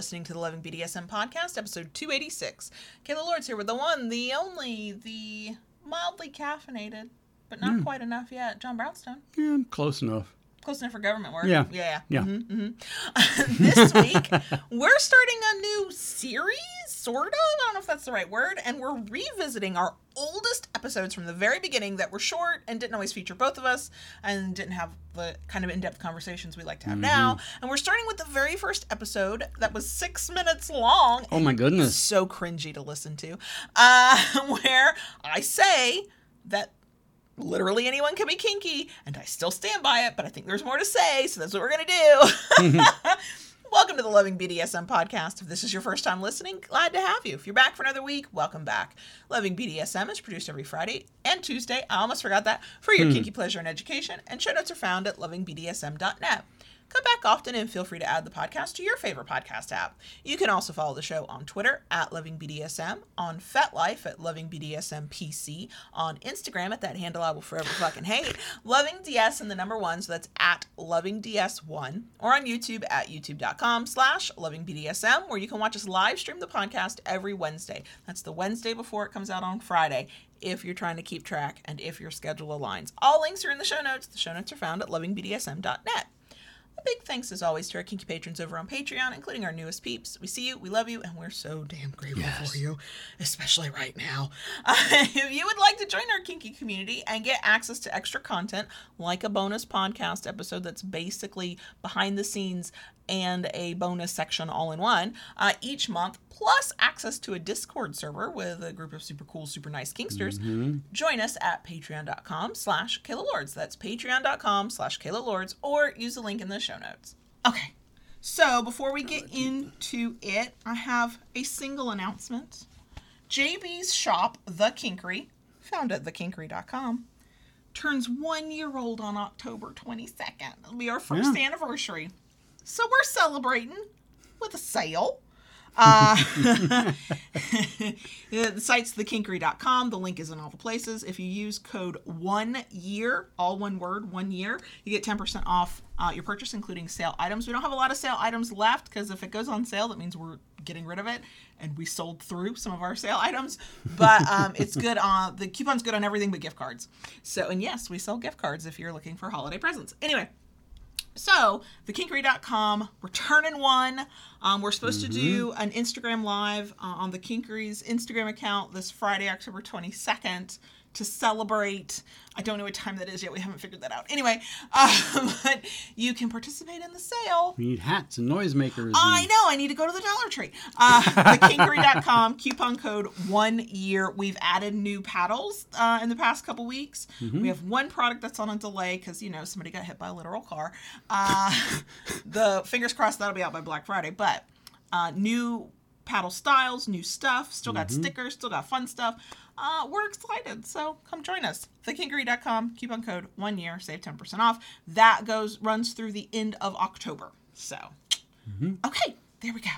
listening to the Loving BDSM podcast, episode 286. Kayla Lords here with the one, the only, the mildly caffeinated, but not hmm. quite enough yet, John Brownstone. Yeah, close enough. Close enough for government work. Yeah. Yeah. Yeah. Mhm, mhm. this week, we're starting a new series, sort of. I don't know if that's the right word. And we're revisiting our oldest episodes from the very beginning that were short and didn't always feature both of us and didn't have the kind of in depth conversations we like to have now. And we're starting with the very first episode that was six minutes long. Oh my goodness. So cringy to listen to. Uh, where I say that literally anyone can be kinky, and I still stand by it, but I think there's more to say, so that's what we're gonna do. welcome to the Loving BDSM podcast. If this is your first time listening, glad to have you. If you're back for another week, welcome back. Loving BDSM is produced every Friday and Tuesday. I almost forgot that for your hmm. kinky pleasure and education, and show notes are found at lovingbdsm.net. Come back often and feel free to add the podcast to your favorite podcast app. You can also follow the show on Twitter at LovingBDSM, on FetLife at LovingBDSMPC, on Instagram at that handle I will forever fucking hate, LovingDS and the number one, so that's at LovingDS1, or on YouTube at youtube.com slash LovingBDSM, where you can watch us live stream the podcast every Wednesday. That's the Wednesday before it comes out on Friday if you're trying to keep track and if your schedule aligns. All links are in the show notes. The show notes are found at lovingbdsm.net. A big thanks, as always, to our kinky patrons over on Patreon, including our newest peeps. We see you, we love you, and we're so damn grateful Yes. for you, especially right now. Uh, if you would like to join our kinky community and get access to extra content, like a bonus podcast episode that's basically behind the scenes and a bonus section all in one uh, each month, plus access to a Discord server with a group of super cool, super nice kinksters, join us at patreon.com slash Kayla Lords. That's patreon.com slash Kayla Lords, or use the link in the show notes. Okay, so before we get into it, I have a single announcement. JB's shop, The Kinkery, found at thekinkery.com, turns one year old on October 22nd. It'll be our first Yeah. anniversary. So we're celebrating with a sale. Uh, the site's thekinkery.com. The link is in all the places. If you use code one year, all one word, one year, you get 10% off uh, your purchase, including sale items. We don't have a lot of sale items left because if it goes on sale, that means we're getting rid of it and we sold through some of our sale items. But um, it's good on the coupon's good on everything but gift cards. So, and yes, we sell gift cards if you're looking for holiday presents. Anyway, so, thekinkery.com, we're turning one. Um, we're supposed to do an Instagram live uh, on the Kinkery's Instagram account this Friday, October 22nd to celebrate. I don't know what time that is yet. We haven't figured that out. Anyway, um, but you can participate in the sale. We need hats and noisemakers. I know. I need to go to the Dollar Tree. Uh, thekinkery.com, coupon code one year. We've added new paddles uh, in the past couple weeks. We have one product that's on a delay because, you know, somebody got hit by a literal car. Uh, the fingers crossed that'll be out by Black Friday. But uh, new paddle styles, new stuff, still got stickers, still got fun stuff. Uh, we're excited, so come join us. Thekinkery.com, coupon code one year, save 10% off. That goes runs through the end of October. So Okay, there we go.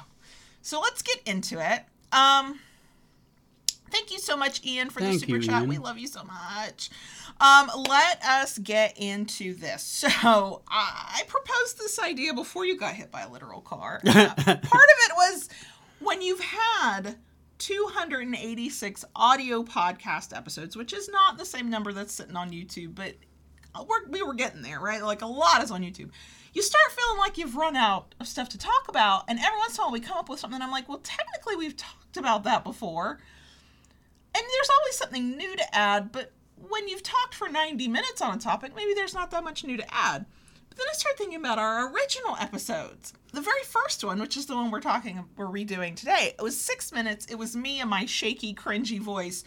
So let's get into it. Um, thank you so much, Ian, for the super you, chat. Ian. We love you so much. Um, let us get into this. So I proposed this idea before you got hit by a literal car. Uh, part of it was when you've had 286 audio podcast episodes, which is not the same number that's sitting on YouTube, but we're, we were getting there, right? Like a lot is on YouTube. You start feeling like you've run out of stuff to talk about, and every once in a while we come up with something. I'm like, well, technically we've talked about that before, and there's always something new to add. But when you've talked for 90 minutes on a topic, maybe there's not that much new to add. But then I started thinking about our original episodes. The very first one, which is the one we're talking, we're redoing today, it was six minutes. It was me and my shaky, cringy voice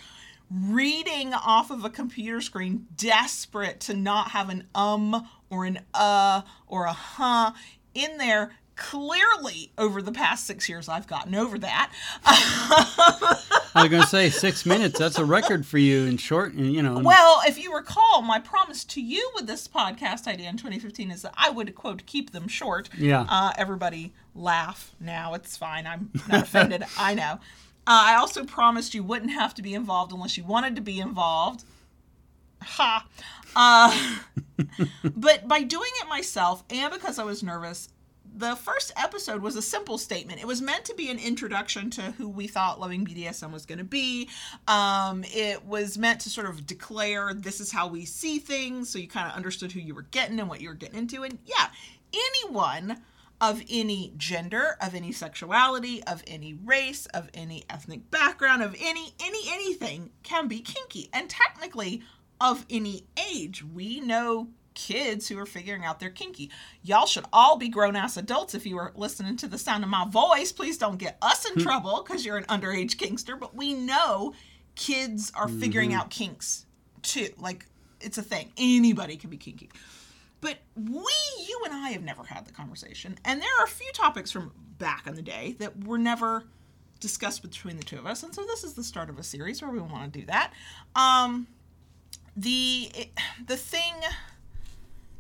reading off of a computer screen, desperate to not have an um or an uh or a huh in there. Clearly, over the past six years, I've gotten over that. I was going to say six minutes. That's a record for you in short. And, you know, Well, if you recall, my promise to you with this podcast idea in 2015 is that I would, quote, keep them short. Yeah. Uh, everybody laugh now. It's fine. I'm not offended. I know. Uh, I also promised you wouldn't have to be involved unless you wanted to be involved. Ha. Uh, but by doing it myself and because I was nervous, the first episode was a simple statement. It was meant to be an introduction to who we thought loving BDSM was going to be. Um, it was meant to sort of declare this is how we see things, so you kind of understood who you were getting and what you were getting into. And yeah, anyone of any gender, of any sexuality, of any race, of any ethnic background, of any any anything can be kinky. And technically of any age. We know kids who are figuring out their kinky. Y'all should all be grown ass adults if you are listening to the sound of my voice. Please don't get us in trouble because you're an underage kinkster, but we know kids are figuring out kinks too. Like it's a thing. Anybody can be kinky. But we, you and I have never had the conversation. And there are a few topics from back in the day that were never discussed between the two of us. And so this is the start of a series where we want to do that. Um, the the thing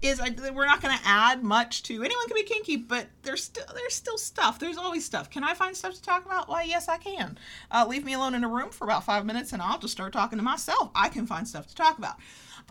is I, we're not going to add much to anyone can be kinky but there's still there's still stuff. There's always stuff. Can i find stuff to talk about? Why yes i can. Uh, leave me alone in a room for about five minutes and i'll just start talking to myself. I can find stuff to talk about.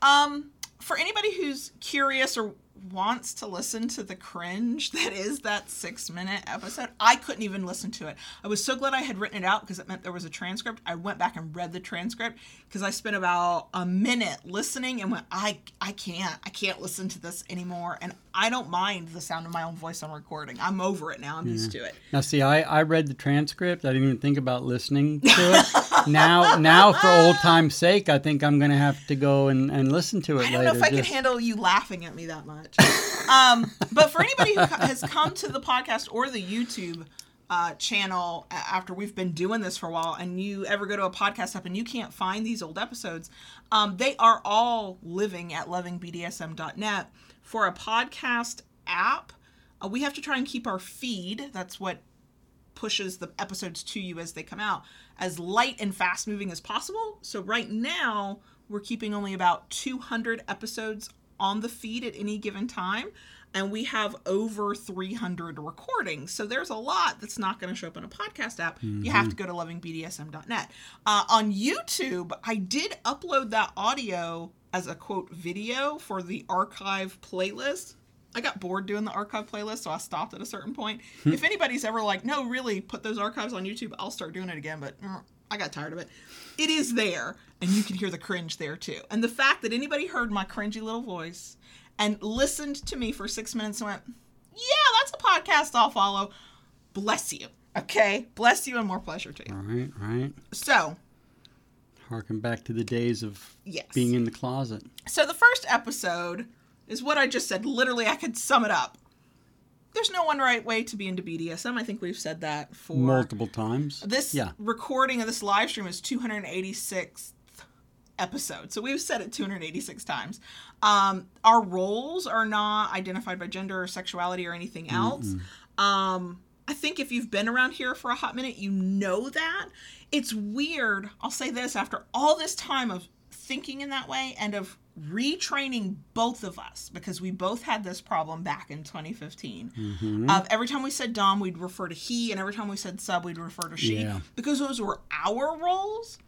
Um, for anybody who's curious or wants to listen to the cringe that is that six minute episode, I couldn't even listen to it. I was so glad I had written it out because it meant there was a transcript. I went back and read the transcript because I spent about a minute listening and went, I I can't, I can't listen to this anymore. And I don't mind the sound of my own voice on recording. I'm over it now. I'm yeah. used to it. Now, see, I, I read the transcript. I didn't even think about listening to it. now, now for old time's sake, I think I'm going to have to go and, and listen to it I don't later. know if I just... can handle you laughing at me that much. um, but for anybody who has come to the podcast or the YouTube uh, channel after we've been doing this for a while and you ever go to a podcast app and you can't find these old episodes, um, they are all living at lovingbdsm.net. For a podcast app, uh, we have to try and keep our feed. That's what pushes the episodes to you as they come out as light and fast moving as possible. So right now, we're keeping only about 200 episodes on the feed at any given time and we have over 300 recordings. So there's a lot that's not going to show up in a podcast app. Mm-hmm. You have to go to lovingbdsm.net. Uh, on YouTube, I did upload that audio as a quote video for the archive playlist. I got bored doing the archive playlist, so I stopped at a certain point. Hmm. if anybody's ever like, no, really, put those archives on YouTube, I'll start doing it again, but mm, I got tired of it. It is there, and you can hear the cringe there too. And the fact that anybody heard my cringy little voice and listened to me for six minutes and went, yeah, that's a podcast I'll follow. Bless you. Okay? Bless you and more pleasure to you. All right, right. So, harken back to the days of yes. being in the closet. So, the first episode is what I just said. Literally, I could sum it up. There's no one right way to be into BDSM. I think we've said that for multiple times. This yeah. recording of this live stream is 286 episode. So we've said it 286 times. Um, our roles are not identified by gender or sexuality or anything else. Um, I think if you've been around here for a hot minute, you know that. It's weird. I'll say this after all this time of thinking in that way and of retraining both of us because we both had this problem back in 2015 mm-hmm. of every time we said dom we'd refer to he and every time we said sub we'd refer to she yeah. because those were our roles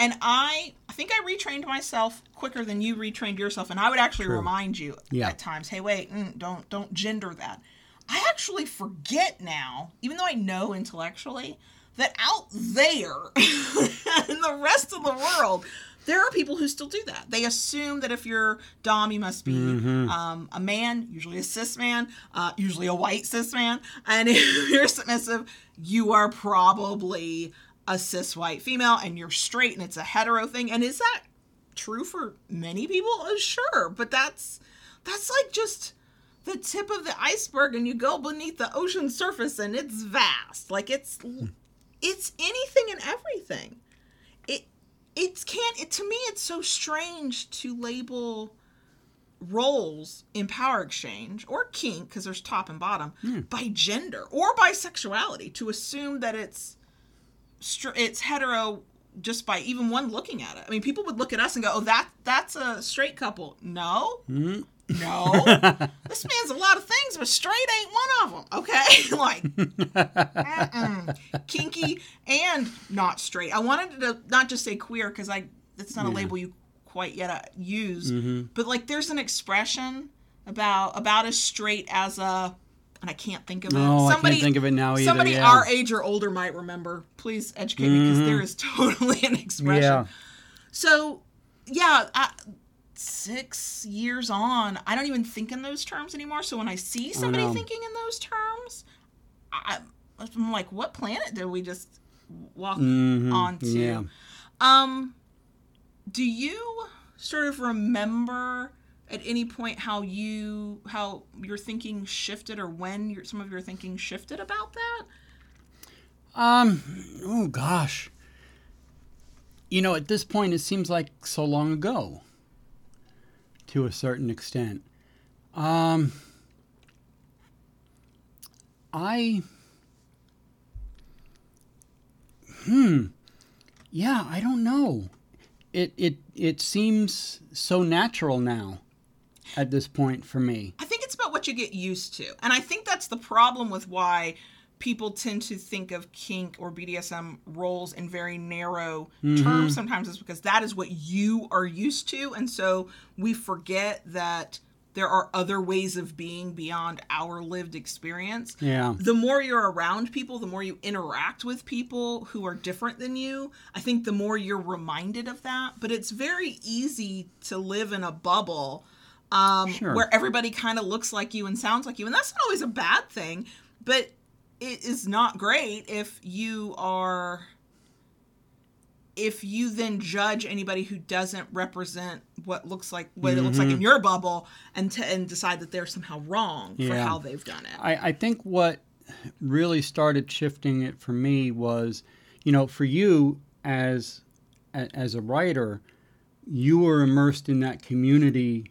and I, I think I retrained myself quicker than you retrained yourself, and I would actually True. remind you yeah. at times, "Hey, wait, mm, don't don't gender that." I actually forget now, even though I know intellectually, that out there in the rest of the world, there are people who still do that. They assume that if you're Dom, you must be mm-hmm. um, a man, usually a cis man, uh, usually a white cis man. And if you're submissive, you are probably a cis white female and you're straight and it's a hetero thing. And is that true for many people? Uh, sure, but that's that's like just the tip of the iceberg and you go beneath the ocean surface and it's vast. Like it's it's anything and everything. It it can't it to me it's so strange to label roles in power exchange or kink because there's top and bottom mm. by gender or by sexuality to assume that it's it's hetero just by even one looking at it. I mean, people would look at us and go, "Oh, that that's a straight couple." No, mm-hmm. no, this man's a lot of things, but straight ain't one of them. Okay, like kinky and not straight. I wanted to not just say queer because I that's not yeah. a label you quite yet uh, use, mm-hmm. but like there's an expression about about as straight as a and I can't think of it. No, I can't think of it now either, Somebody yeah. our age or older might remember. Please educate me because there is totally an expression. Yeah. So, yeah, I, six years on, I don't even think in those terms anymore. So when I see somebody know. thinking in those terms, I, I'm like, what planet did we just walk Mhm, onto? yeah. Um, do you sort of remember at any point how you how your thinking shifted or when your, some of your thinking shifted about that? Um, oh gosh. You know, at this point, it seems like so long ago to a certain extent. Um, I, hmm, yeah, I don't know. It, it, it seems so natural now at this point for me. I think it's about what you get used to. And I think that's the problem with why people tend to think of kink or BDSM roles in very narrow mm-hmm. terms sometimes is because that is what you are used to. And so we forget that there are other ways of being beyond our lived experience. Yeah. The more you're around people, the more you interact with people who are different than you, I think the more you're reminded of that. But it's very easy to live in a bubble um, Sure. where everybody kind of looks like you and sounds like you. And that's not always a bad thing, but it is not great if you are if you then judge anybody who doesn't represent what looks like what it looks like in your bubble and to, and decide that they're somehow wrong for how they've done it. I, I think what really started shifting it for me was, you know, for you as as a writer, you were immersed in that community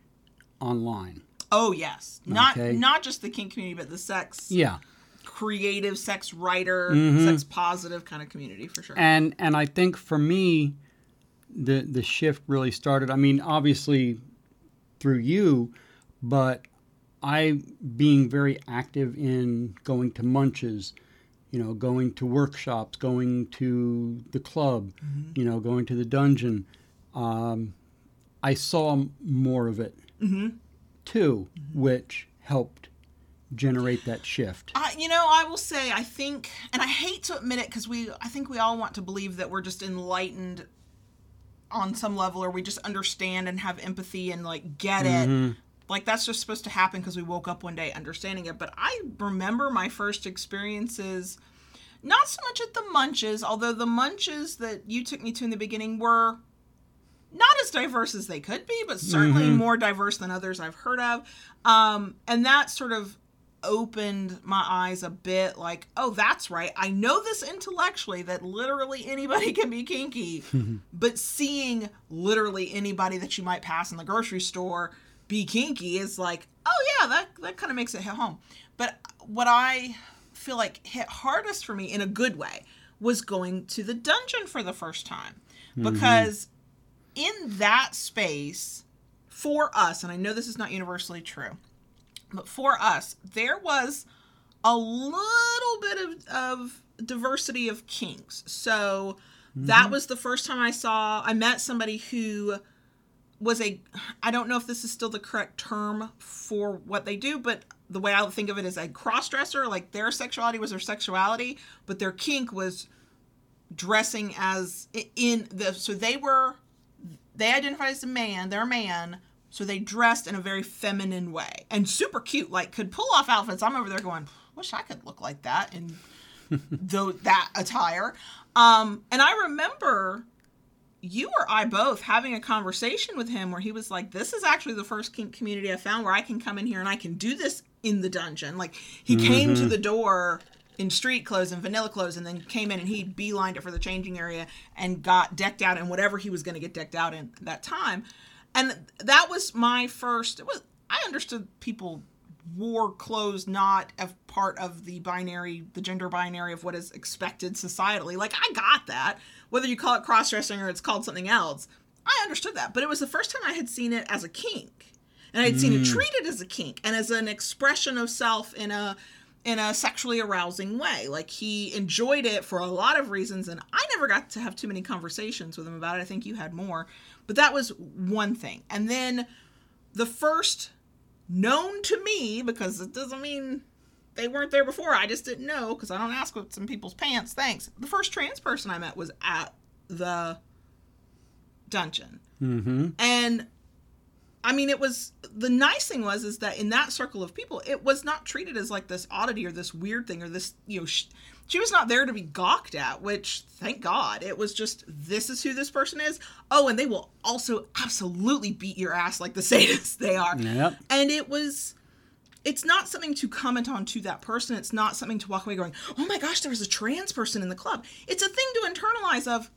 online. Oh yes, not Okay. not just the kink community, but the sex Yeah, creative, sex writer, Mm-hmm. sex positive kind of community for sure. and and I think for me, the the shift really started. I mean, obviously through you, but I being very active in going to munches, you know, going to workshops, going to the club, you know, going to the dungeon. Um, I saw more of it too, which helped generate that shift. I, you know, I will say, I think, and I hate to admit it because we, I think we all want to believe that we're just enlightened on some level, or we just understand and have empathy and like get it. Mm-hmm. Like that's just supposed to happen because we woke up one day understanding it. But I remember my first experiences, not so much at the munches, although the munches that you took me to in the beginning were not as diverse as they could be, but certainly more diverse than others I've heard of. Um, and that sort of opened my eyes a bit like, oh, that's right. I know this intellectually that literally anybody can be kinky, but seeing literally anybody that you might pass in the grocery store be kinky is like, oh, yeah, that, that kind of makes it hit home. But what I feel like hit hardest for me in a good way was going to the dungeon for the first time because in that space for us and i know this is not universally true but for us there was a little bit of, of diversity of kinks. So that mm-hmm. was the first time i saw i met somebody who was a i don't know if this is still the correct term for what they do but the way i think of it is a cross-dresser like their sexuality was their sexuality but their kink was dressing as in the so they were they identified as a man they're a man so they dressed in a very feminine way. And super cute like could pull off outfits. I'm over there going wish i could look like that in though that attire. Um and i remember you or I both having a conversation with him where he was like, This is actually the first kink community I found where I can come in here and I can do this in the dungeon. Like, he came to the door in street clothes and vanilla clothes and then came in and he beelined it for the changing area and got decked out in whatever he was going to get decked out in that time. And that was my first, it was, I understood people wore clothes not a part of the binary the gender binary of what is expected societally. Like i got that whether you call it cross-dressing or it's called something else i understood that. But it was the first time i had seen it as a kink. And i'd seen it mm. treated as a kink and as an expression of self in a in a sexually arousing way like he enjoyed it for a lot of reasons and i never got to have too many conversations with him about it i think you had more but that was one thing and then the first known to me because it doesn't mean they weren't there before. I just didn't know because I don't ask what's in people's pants. Thanks. The first trans person I met was at the dungeon. Mm-hmm. And I mean, it was the nice thing was is that in that circle of people, it was not treated as like this oddity or this weird thing or this you know. Sh- she was not there to be gawked at, which thank God. It was just this is who this person is. Oh, and they will also absolutely beat your ass like the sadists they are. Yep. And it was it's not something to comment on to that person. It's not something to walk away going, "Oh my gosh, there was a trans person in the club." It's a thing to internalize of,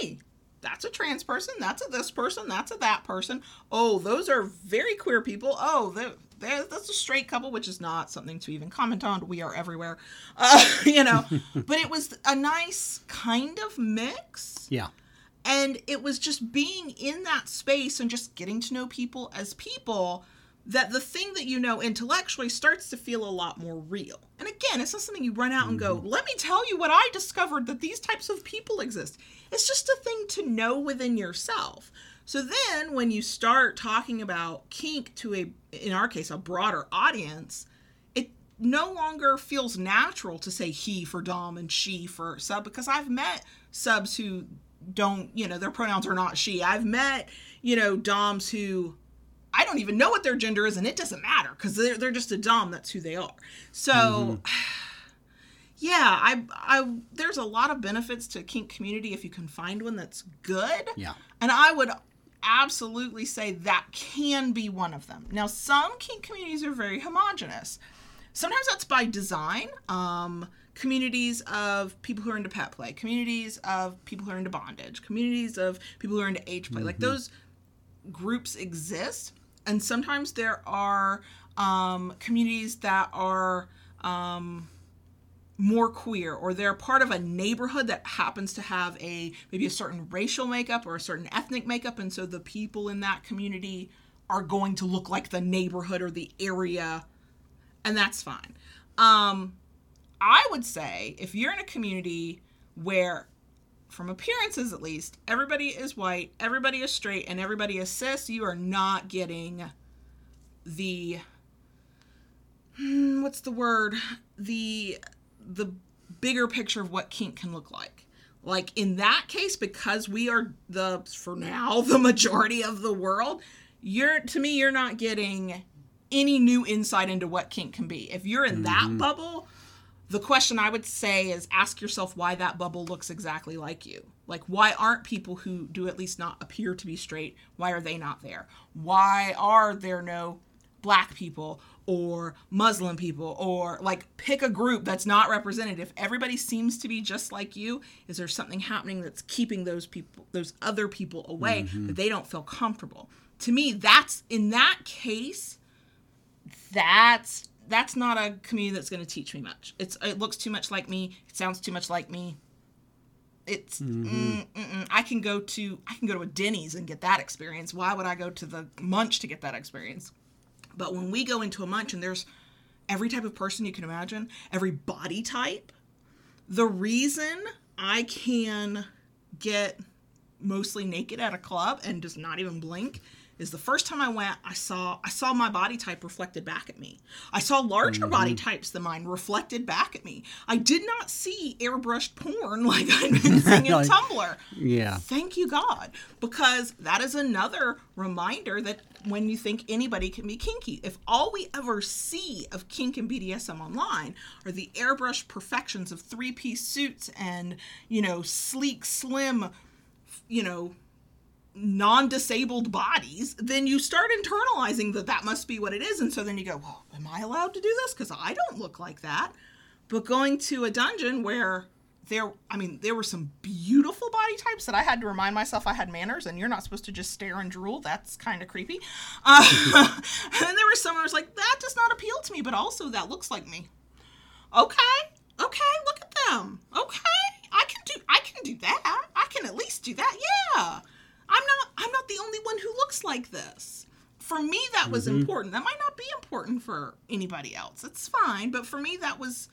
"Okay, that's a trans person, that's a this person, that's a that person. Oh, those are very queer people. Oh, they're, they're, that's a straight couple, which is not something to even comment on. We are everywhere, uh, you know. but it was a nice kind of mix. Yeah. And it was just being in that space and just getting to know people as people that the thing that you know intellectually starts to feel a lot more real. And again, it's not something you run out and go, let me tell you what I discovered that these types of people exist. It's just a thing to know within yourself. So then when you start talking about kink to a, in our case, a broader audience, it no longer feels natural to say he for Dom and she for sub because I've met subs who don't, you know, their pronouns are not she. I've met, you know, Doms who I don't even know what their gender is, and it doesn't matter because they're, they're just a dom. That's who they are. So, mm-hmm. yeah, I, I there's a lot of benefits to kink community if you can find one that's good. Yeah. And I would absolutely say that can be one of them. Now, some kink communities are very homogenous. Sometimes that's by design. Um, communities of people who are into pet play, communities of people who are into bondage, communities of people who are into age play. Like those groups exist, and sometimes there are um, communities that are um, more queer, or they're part of a neighborhood that happens to have a maybe a certain racial makeup or a certain ethnic makeup, and so the people in that community are going to look like the neighborhood or the area, and that's fine. Um, I would say if you're in a community where from appearances at least, everybody is white, everybody is straight, and everybody is cis, you are not getting the hmm, what's the word? The the bigger picture of what kink can look like. Like in that case, because we are the for now the majority of the world, you're to me you're not getting any new insight into what kink can be. If you're in that mm-hmm. bubble, the question I would say is ask yourself why that bubble looks exactly like you. Like, why aren't people who do at least not appear to be straight, why are they not there? Why are there no black people or Muslim people or like pick a group that's not represented? If everybody seems to be just like you, is there something happening that's keeping those people, those other people away that they don't feel comfortable? To me, that's in that case, that's that's not a community that's going to teach me much. It's it looks too much like me. It sounds too much like me. It's mm, mm-mm. I can go to I can go to a Denny's and get that experience. Why would I go to the Munch to get that experience? But when we go into a Munch and there's every type of person you can imagine, every body type, the reason I can get mostly naked at a club and just not even blink is the first time I went, I saw I saw my body type reflected back at me. I saw larger body mm-hmm. types than mine reflected back at me. I did not see airbrushed porn like I'd been seeing in Like- Tumblr. Yeah. Thank you God, because that is another reminder that when you think anybody can be kinky, if all we ever see of kink and BDSM online are the airbrushed perfections of three-piece suits and you know sleek, slim, you know non-disabled bodies then you start internalizing that that must be what it is. And so then you go well am i allowed to do this? Because i don't look like that. But going to a dungeon where there i mean there were some beautiful body types that i had to remind myself i had manners and you're not supposed to just stare and drool. That's kind of creepy. Uh, and there were some who was like that does not appeal to me but also that looks like me. Okay okay look at them. Okay i can do i can do that. I can at least do that. Yeah i'm not i'm not the only one who looks like this. For me that was mm-hmm. important. That might not be important for anybody else. It's fine but for me that was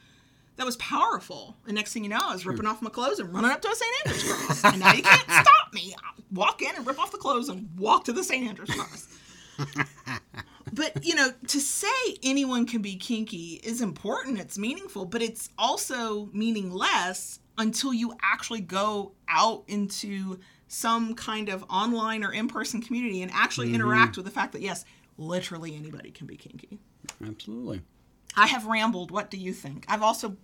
that was powerful. And next thing you know i was ripping off my clothes and running up to a st andrew's cross. And now you can't stop me. I walk in and rip off the clothes and walk to the st andrew's cross. But you know, to say anyone can be kinky is important. It's meaningful, but it's also meaningless until you actually go out into some kind of online or in-person community and actually Mm-hmm. interact with the fact that yes, literally anybody can be kinky. Absolutely. I have rambled. What do you think? I've also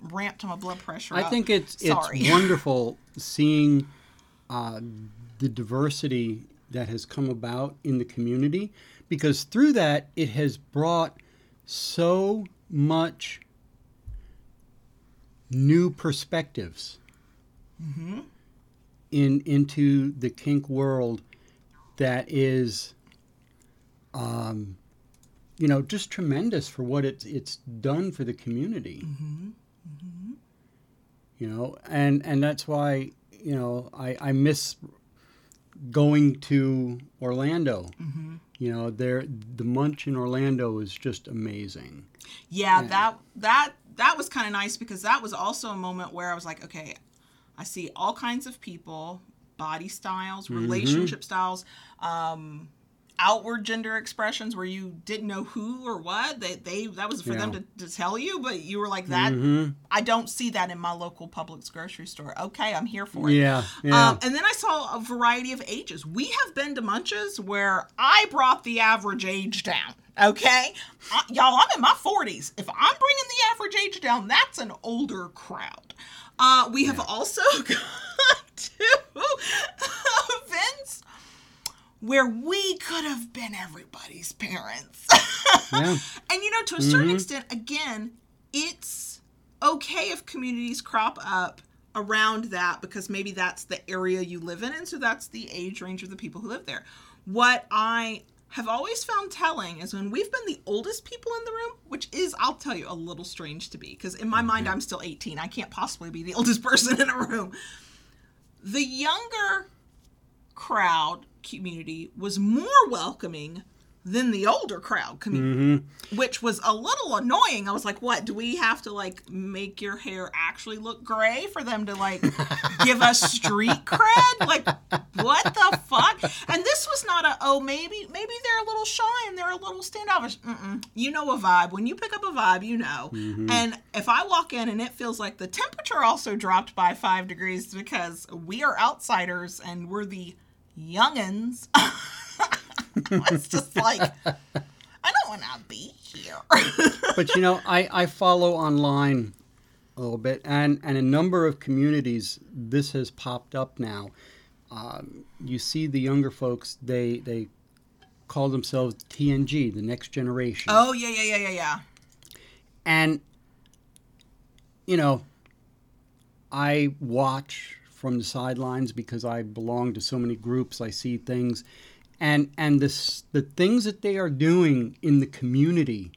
ramped my blood pressure. I up. think it's Sorry. it's wonderful seeing uh, the diversity that has come about in the community because through that it has brought so much new perspectives in into the kink world that is um, you know just tremendous for what it's it's done for the community. Mm-hmm. Mm-hmm. You know and and that's why you know i i miss going to orlando. Mm-hmm. You know there the munch in orlando is just amazing. Yeah, Yeah. that that that was kind of nice because that was also a moment where I was like, okay, I see all kinds of people, body styles, Mm-hmm. relationship styles, um, outward gender expressions where you didn't know who or what. They they that was for them to, to tell you, but you were like that. Mhm. I don't see that in my local Publix grocery store. Okay, I'm here for it. yeah yeah Um, and then I saw a variety of ages. We have been to munches where I brought the average age down. Okay, I, y'all, I'm in my 40s. If I'm bringing the average age down, that's an older crowd. Uh, we have also gone to events where we could have been everybody's parents. yeah And you know, to a certain extent, again, it's okay if communities crop up around that because maybe that's the area you live in, and so that's the age range of the people who live there. What I have always found telling is when we've been the oldest people in the room, which is, I'll tell you, a little strange to be because in my mind, I'm still 18. I can't possibly be the oldest person in a room. The younger crowd community was more welcoming than the older crowd community, mm-hmm. which was a little annoying. I was like, what? Do we have to like make your hair actually look gray for them to like give us street cred? Like, what the fuck? And this was not a, oh, maybe, maybe they're a little shy and they're a little standoffish. Mm-mm. You know a vibe. When you pick up a vibe, you know. Mm-hmm. And if I walk in and it feels like the temperature also dropped by five degrees because we are outsiders and we're the youngins. it's just like I don't want to be here. but you know i i follow online a little bit and and a number of communities this has popped up now um, you see the younger folks they they call themselves tng the next generation oh yeah, yeah, yeah, yeah, yeah. And, you know, I watch from the sidelines because I belong to so many groups. I see things. And, and this, the things that they are doing in the community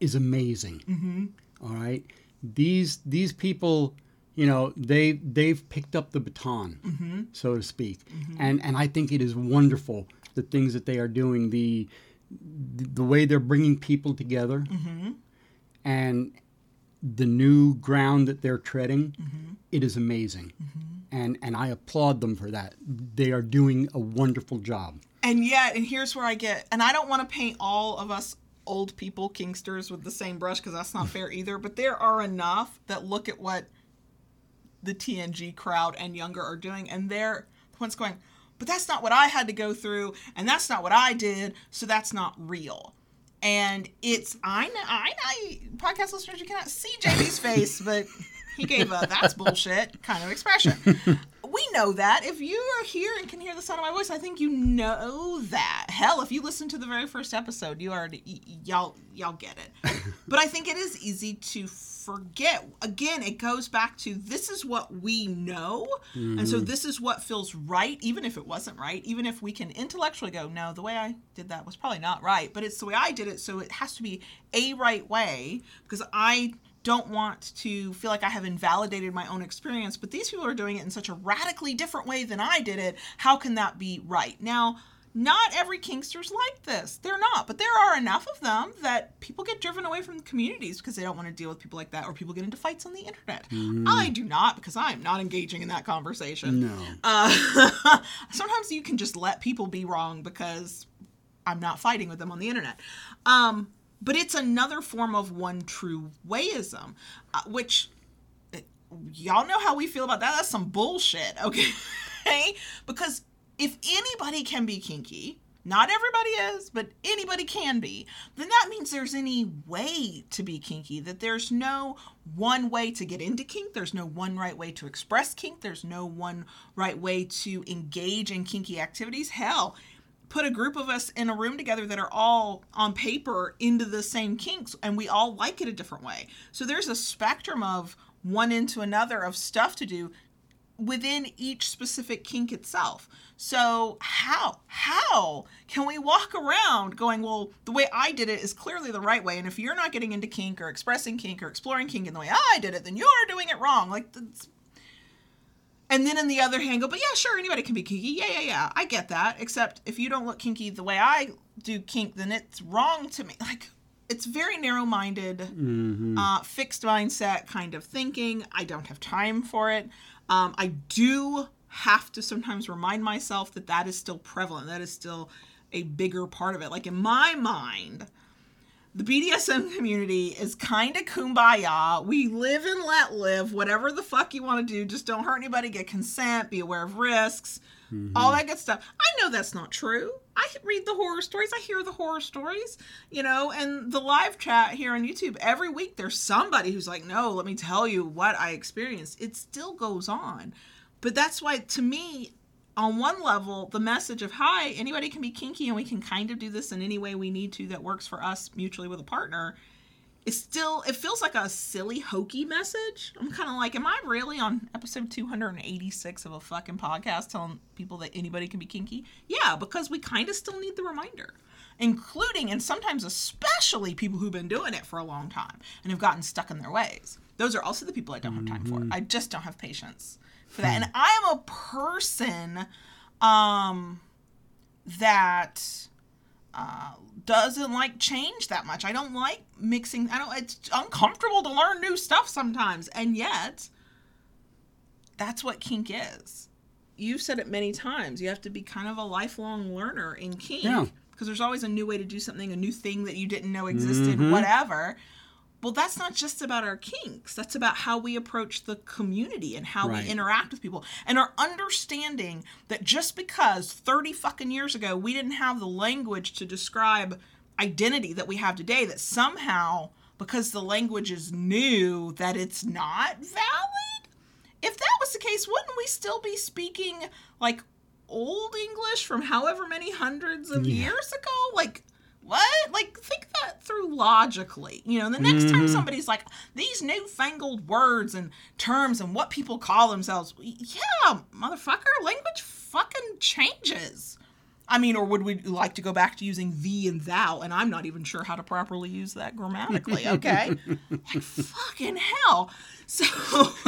is amazing. Mm-hmm. All right. These, these people, you know, they, they've picked up the baton, Mm-hmm. so to speak. And, and I think it is wonderful the things that they are doing, the, the way they're bringing people together Mm-hmm. and the new ground that they're treading Mm-hmm. it is amazing and and i applaud them for that they are doing a wonderful job And yet, and here's where I get, and I don't want to paint all of us old people kinksters with the same brush because that's not fair either. But there are enough that look at what the TNG crowd and younger are doing, and they're the ones going, but that's not what I had to go through, and that's not what I did, so that's not real. And it's I know I, I podcast listeners you cannot see JB's face, but he gave a that's bullshit kind of expression. We know that. If you are here and can hear the sound of my voice, I think you know that. Hell, if you listen to the very first episode, you already y'all y'all get it. but I think it is easy to forget. Again, it goes back to this is what we know, and so mm. this is what feels right, even if it wasn't right. Even if we can intellectually go, no, the way I did that was probably not right, but it's the way I did it, so it has to be a right way because I don't want to feel like I have invalidated my own experience, but these people are doing it in such a radically different way than I did it. How can that be right? Now, not every Kinkster's like this. They're not, but there are enough of them that people get driven away from the communities because they don't want to deal with people like that, or people get into fights on the internet. I do not because I am not engaging in that conversation. no Uh, sometimes you can just let people be wrong because I'm not fighting with them on the internet. Um, but it's another form of one true wayism, uh, which uh, y'all know how we feel about that. That's some bullshit, okay? because if anybody can be kinky, not everybody is, but anybody can be, then that means there's any way to be kinky, that there's no one way to get into kink, there's no one right way to express kink, there's no one right way to engage in kinky activities. Hell, put a group of us in a room together that are all on paper into the same kinks and we all like it a different way. So there's a spectrum of one into another of stuff to do within each specific kink itself. So how how can we walk around going, well, the way I did it is clearly the right way, and if you're not getting into kink or expressing kink or exploring kink in the way I did it, then you're doing it wrong. Like, and then in the other hand, go, but yeah, sure, anybody can be kinky. Yeah, yeah, yeah, I get that. Except if you don't look kinky the way I do kink, then it's wrong to me. Like, it's very narrow-minded, mm-hmm. uh, fixed mindset kind of thinking. I don't have time for it. Um, I do have to sometimes remind myself that that is still prevalent. That is still a bigger part of it. Like in my mind, the BDSM community is kind of kumbaya. We live and let live. Whatever the fuck you want to do, just don't hurt anybody, get consent, be aware of risks, mm-hmm. all that good stuff. I know that's not true. I read the horror stories, I hear the horror stories, you know, and the live chat here on YouTube every week there's somebody who's like, "No, let me tell you what I experienced." It still goes on. But that's why, to me, on one level, the message of hi, anybody can be kinky and we can kind of do this in any way we need to that works for us mutually with a partner is still, it feels like a silly, hokey message. I'm kind of like, am I really on episode 286 of a fucking podcast telling people that anybody can be kinky? Yeah, because we kind of still need the reminder including and sometimes especially people who've been doing it for a long time and have gotten stuck in their ways. Those are also the people I don't have time for. Mm-hmm. I just don't have patience for that. Hmm. And I am a person um, that uh, doesn't like change that much. I don't like mixing. I don't. It's uncomfortable to learn new stuff sometimes, and yet that's what kink is. You've said it many times. You have to be kind of a lifelong learner in kink. Yeah because there's always a new way to do something, a new thing that you didn't know existed, mm-hmm. whatever well that's not just about our kinks that's about how we approach the community and how right. we interact with people and our understanding that just because 30 fucking years ago we didn't have the language to describe identity that we have today that somehow because the language is new that it's not valid if that was the case wouldn't we still be speaking like old english from however many hundreds of yeah. years ago like what? Like, think that through logically. You know, the next mm-hmm. time somebody's like, these newfangled words and terms and what people call themselves, yeah, motherfucker, language fucking changes. I mean, or would we like to go back to using thee and thou? And I'm not even sure how to properly use that grammatically, okay? like, fucking hell. So,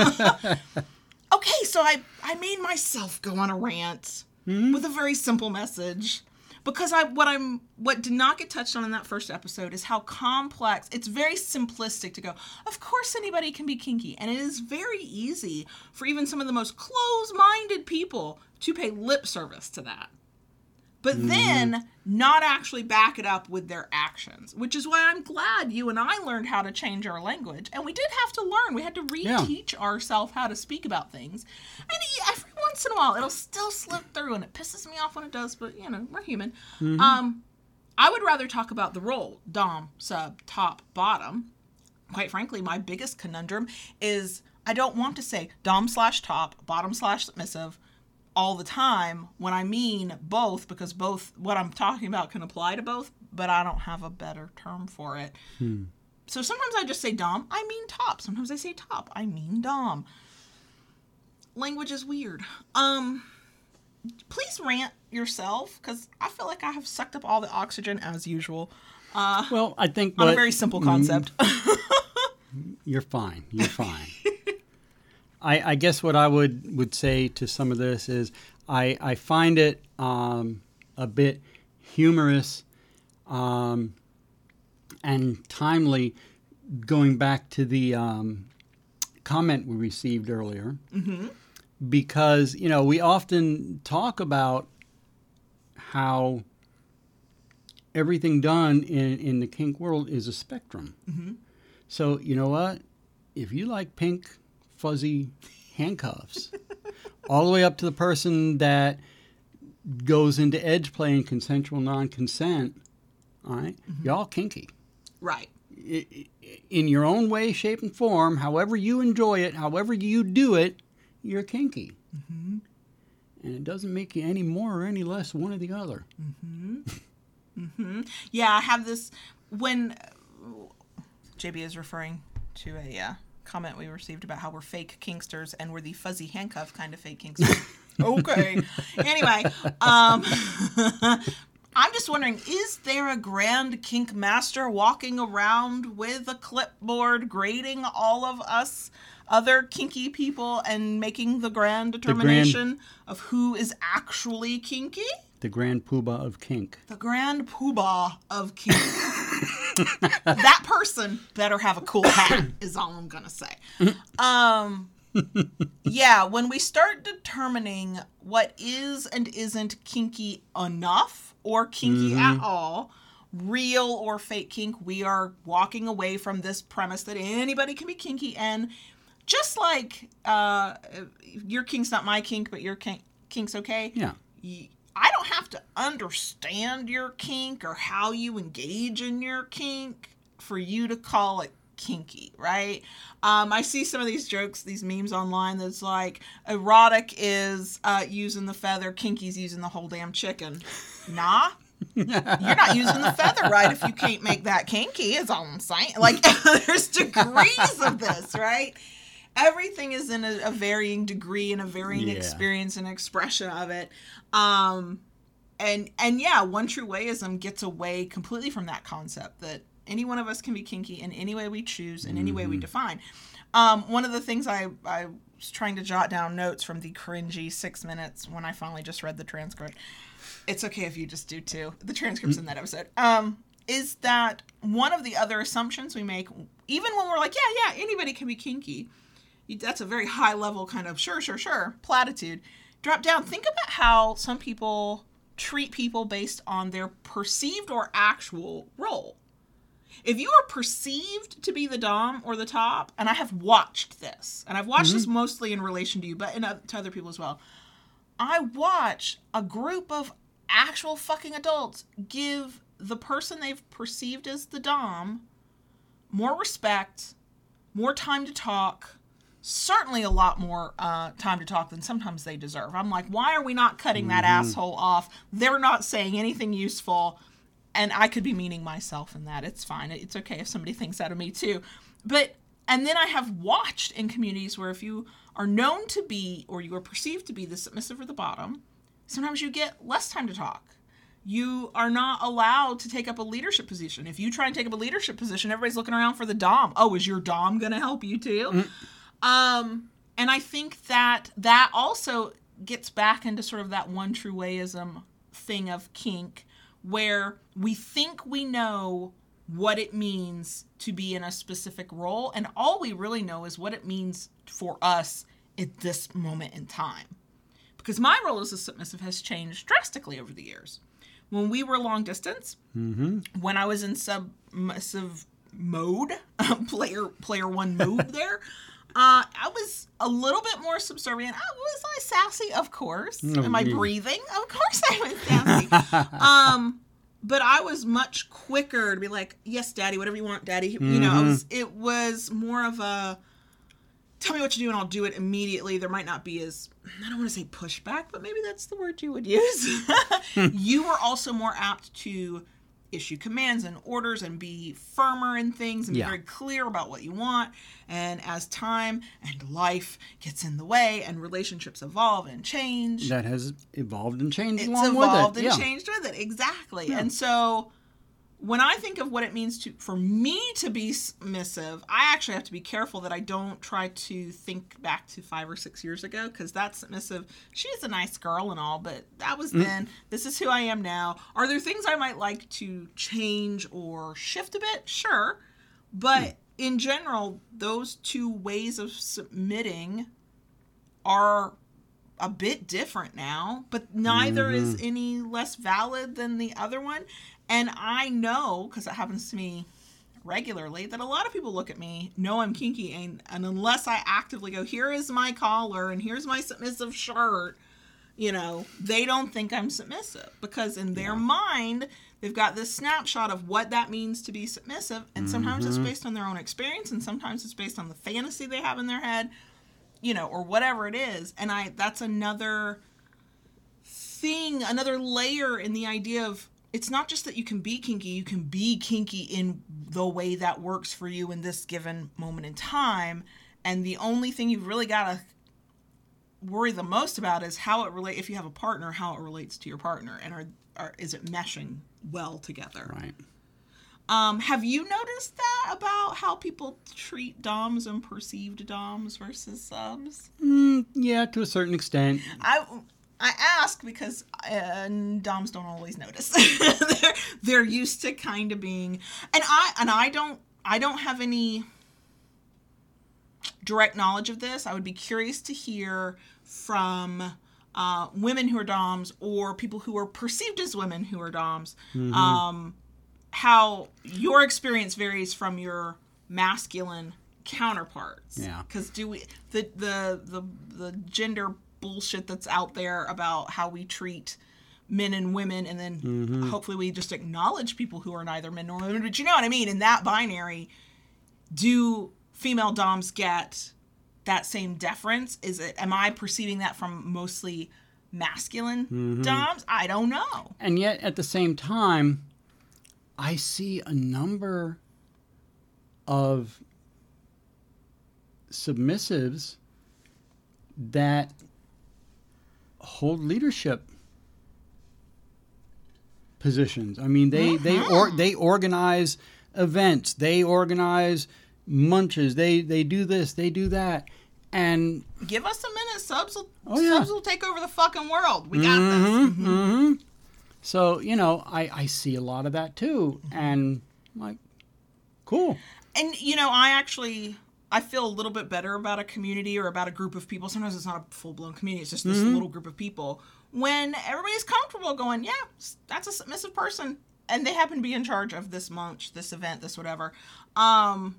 okay, so I, I made myself go on a rant mm-hmm. with a very simple message because I what I'm what did not get touched on in that first episode is how complex it's very simplistic to go of course anybody can be kinky and it is very easy for even some of the most close-minded people to pay lip service to that but mm-hmm. then not actually back it up with their actions, which is why I'm glad you and I learned how to change our language. And we did have to learn. We had to reteach yeah. ourselves how to speak about things. And every once in a while, it'll still slip through, and it pisses me off when it does, but you know, we're human. Mm-hmm. Um, I would rather talk about the role Dom, sub, top, bottom. Quite frankly, my biggest conundrum is I don't want to say Dom slash top, bottom slash submissive all the time when I mean both because both what I'm talking about can apply to both, but I don't have a better term for it. Hmm. So sometimes I just say dom, I mean top. Sometimes I say top, I mean dom. Language is weird. Um please rant yourself cuz I feel like I have sucked up all the oxygen as usual. Uh Well, I think on a very simple concept. you're fine. You're fine. I, I, guess what I would, would say to some of this is I, I find it um, a bit humorous um, and timely going back to the um, comment we received earlier. Mm-hmm. Because, you know, we often talk about how everything done in, in the kink world is a spectrum. Mm-hmm. So, you know what? If you like pink, fuzzy handcuffs, all the way up to the person that goes into edge play and consensual non consent, all right, y'all kinky. Right. In your own way, shape, and form, however you enjoy it, however you do it, you're kinky. Mm-hmm. And it doesn't make you any more or any less one or the other. Mm-hmm. Yeah, I have this when JB is referring to a uh, comment we received about how we're fake kinksters and we're the fuzzy handcuff kind of fake kinksters. okay. anyway, um, I'm just wondering is there a grand kink master walking around with a clipboard grading all of us? Other kinky people and making the grand determination of who is actually kinky? The grand poobah of kink. The grand poobah of kink. that person better have a cool hat, is all I'm gonna say. Um, yeah, when we start determining what is and isn't kinky enough or kinky at all, real or fake kink, we are walking away from this premise that anybody can be kinky. And just like uh, your kink's not my kink, but your kink, kink's okay Yeah. y- I don't have to understand your kink or how you engage in your kink for you to call it kinky, right? Um, I see some of these jokes, these memes online that's like, erotic is uh, using the feather, kinky's using the whole damn chicken. Nah. You're not using the feather right if you can't make that kinky, is all I'm saying. Like, there's degrees of this, right? Everything is in a, a varying degree and a varying Yeah. experience and expression of it. Um, and and yeah, one true wayism gets away completely from that concept that any one of us can be kinky in any way we choose, in any way we define. Um, one of the things I, I was trying to jot down notes from the cringy six minutes when I finally just read the transcript. It's okay if you just do too. The transcript's in that episode. Um, is that one of the other assumptions we make, even when we're like, yeah, yeah, anybody can be kinky. That's a very high level kind of sure, sure, sure platitude. Drop down. Think about how some people treat people based on their perceived or actual role. If you are perceived to be the dom or the top, and I have watched this, and I've watched this mm-hmm. mostly in relation to you, but in, oth- to other people as well. I watch a group of actual fucking adults give the person they've perceived as the dom more respect, more time to talk, certainly a lot more uh, time to talk than sometimes they deserve. I'm like, why are we not cutting that asshole off? They're not saying anything useful, and I could be meaning myself in that. It's fine. It's okay if somebody thinks that of me too. But and then I have watched in communities where if you are known to be or you are perceived to be the submissive or the bottom, sometimes you get less time to talk. You are not allowed to take up a leadership position. If you try and take up a leadership position, everybody's looking around for the dom. Oh, is your dom going to help you too? Um, and I think that that also gets back into sort of that one true wayism thing of kink, where we think we know what it means to be in a specific role, and all we really know is what it means for us at this moment in time. Because my role as a submissive has changed drastically over the years. When we were long distance, when I was in submissive mode, player player one mode there, uh, I was a little bit more subservient. I, was I sassy? Of course. Am I breathing? Of course I was sassy. um, but I was much quicker to be like, "Yes, daddy, whatever you want, daddy." You know, I was. It was more of a tell me what to do and I'll do it immediately. There might not be as I don't want to say pushback, but maybe that's the word you would use. you were also more apt to issue commands and orders and be firmer in things and Yeah. be very clear about what you want. And as time and life gets in the way and relationships evolve and change, That has evolved and changed it's evolved it. and yeah. changed with it exactly and so when i think of what it means to for me to be submissive i actually have to be careful that i don't try to think back to five or six years ago because that submissive she's a nice girl and all but that was Mm. then this is who i am now are there things i might like to change or shift a bit sure but Mm. in general those two ways of submitting are a bit different now, but neither is any less valid than the other one. And I know because it happens to me regularly that a lot of people look at me, know I'm kinky, and, and unless I actively go, here is my collar and here's my submissive shirt, you know, they don't think I'm submissive because in their mind, they've got this snapshot of what that means to be submissive. And sometimes it's mm-hmm. based on their own experience and sometimes it's based on the fantasy they have in their head, you know, or whatever it is. And I, that's another thing, another layer in the idea of it's not just that you can be kinky, you can be kinky in the way that works for you in this given moment in time. And the only thing you've really got to worry the most about is how it relate if you have a partner, how it relates to your partner, and are, are is it meshing well together? Right. Um, have you noticed that about how people treat DOMs and perceived DOMs versus subs? Mm, yeah, to a certain extent. I I ask because uh, DOMs don't always notice. they're they're used to kind of being, and I and I don't I don't have any direct knowledge of this. I would be curious to hear from uh, women who are DOMs or people who are perceived as women who are DOMs. Um, how your experience varies from your masculine counterparts. Yeah. Because do we the the the the gender bullshit that's out there about how we treat men and women, and then mm-hmm. hopefully we just acknowledge people who are neither men nor women. But you know what I mean? In that binary, do female DOMs get that same deference? Is it am I perceiving that from mostly masculine mm-hmm. DOMs? I don't know. And yet, at the same time, I see a number of submissives that hold leadership positions. I mean, they they or uh-huh. they organize events, they organize munches, they they do this, they do that, and Give us a minute. Subs will, Oh, yeah. subs will take over the fucking world. We got this. hmm So you know, I I see a lot of that too, mm-hmm. and I'm like, cool. And you know, I actually I feel a little bit better about a community or about a group of people. Sometimes it's not a full blown community; it's just this little group of people. When everybody's comfortable going, yeah, that's a submissive person, and they happen to be in charge of this munch, this event, this whatever. Um,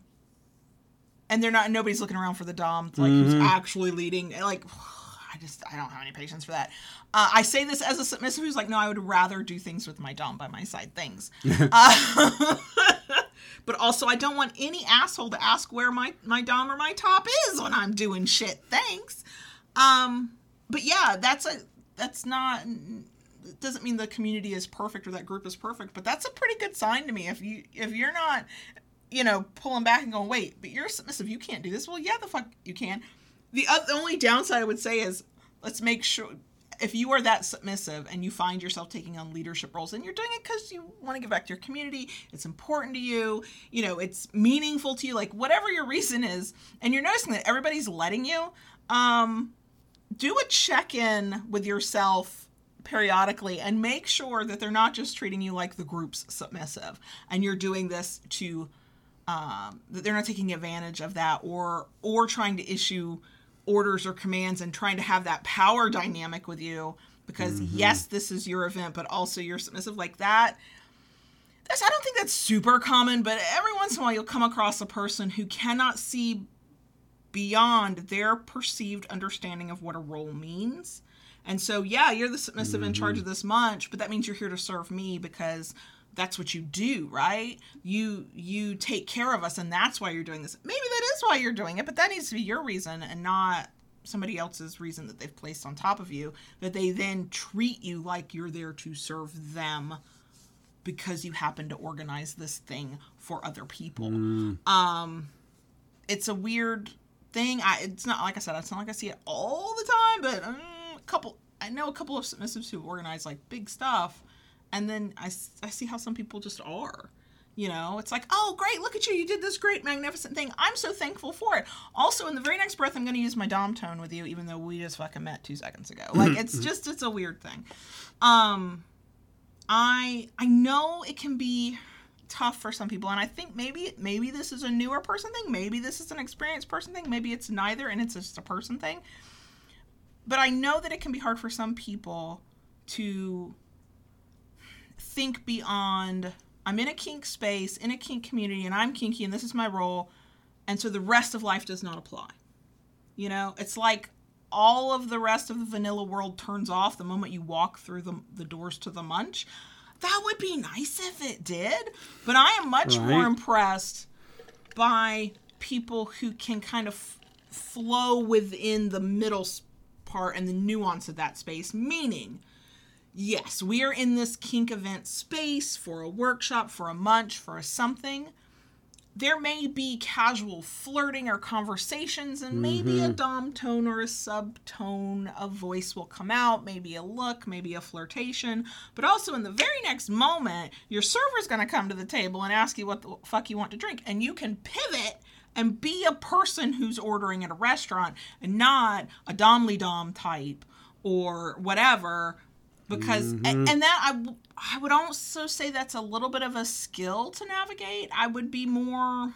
and they're not. Nobody's looking around for the dom, like who's actually leading. Like, I just I don't have any patience for that. Uh, I say this as a submissive who's like, no, I would rather do things with my dom by my side. Things. Uh, but also, I don't want any asshole to ask where my my dom or my top is when I'm doing shit. Thanks. Um, but yeah, that's a that's not. It doesn't mean the community is perfect or that group is perfect, but that's a pretty good sign to me. If you if you're not, you know, pulling back and going, wait, but you're submissive, you can't do this. Well, yeah, the fuck you can. The, oth- the only downside I would say is let's make sure if you are that submissive and you find yourself taking on leadership roles and you're doing it because you want to give back to your community, it's important to you, you know, it's meaningful to you, like whatever your reason is, and you're noticing that everybody's letting you, um, do a check in with yourself periodically and make sure that they're not just treating you like the group's submissive and you're doing this to um, that they're not taking advantage of that or or trying to issue orders or commands and trying to have that power dynamic with you because mm-hmm. yes this is your event but also you're submissive like that. That's i don't think that's super common but every once in a while you'll come across a person who cannot see beyond their perceived understanding of what a role means. And so yeah you're the submissive in charge mm-hmm. of this munch but that means you're here to serve me because that's what you do right? You you take care of us and that's why you're doing this. Maybe that is why you're doing it but that needs to be your reason and not somebody else's reason that they've placed on top of you that they then treat you like you're there to serve them because you happen to organize this thing for other people. Um it's a weird thing. I it's not like i said it's not like i see it all the time but um, a couple i know a couple of submissives who organize like big stuff and then I, I see how some people just are you know? It's like oh great look at you you did this great magnificent thing. I'm so thankful for it. Also in the very next breath i'm going to use my dom tone with you even though we just fucking met two seconds ago. Like it's just it's a weird thing. Um i i know it can be tough for some people and i think maybe maybe this is a newer person thing maybe this is an experienced person thing maybe it's neither and it's just a person thing. But I know that it can be hard for some people to think beyond I'm in a kink space, in a kink community, and I'm kinky, and this is my role, and so the rest of life does not apply. You know, it's like all of the rest of the vanilla world turns off the moment you walk through the, the doors to the munch. That would be nice if it did, but I am much Right. more impressed by people who can kind of f- flow within the middle part and the nuance of that space, meaning yes, we are in this kink event space for a workshop, for a munch, for a something. There may be casual flirting or conversations, and maybe a mm-hmm. dom tone or a sub tone of voice will come out, maybe a look, maybe a flirtation. But also, in the very next moment, your server's going to come to the table and ask you what the fuck you want to drink, and you can pivot and be a person who's ordering at a restaurant and not a domly dom type or whatever because a- and, that I I would also say that's a little bit of a skill to navigate. I would be more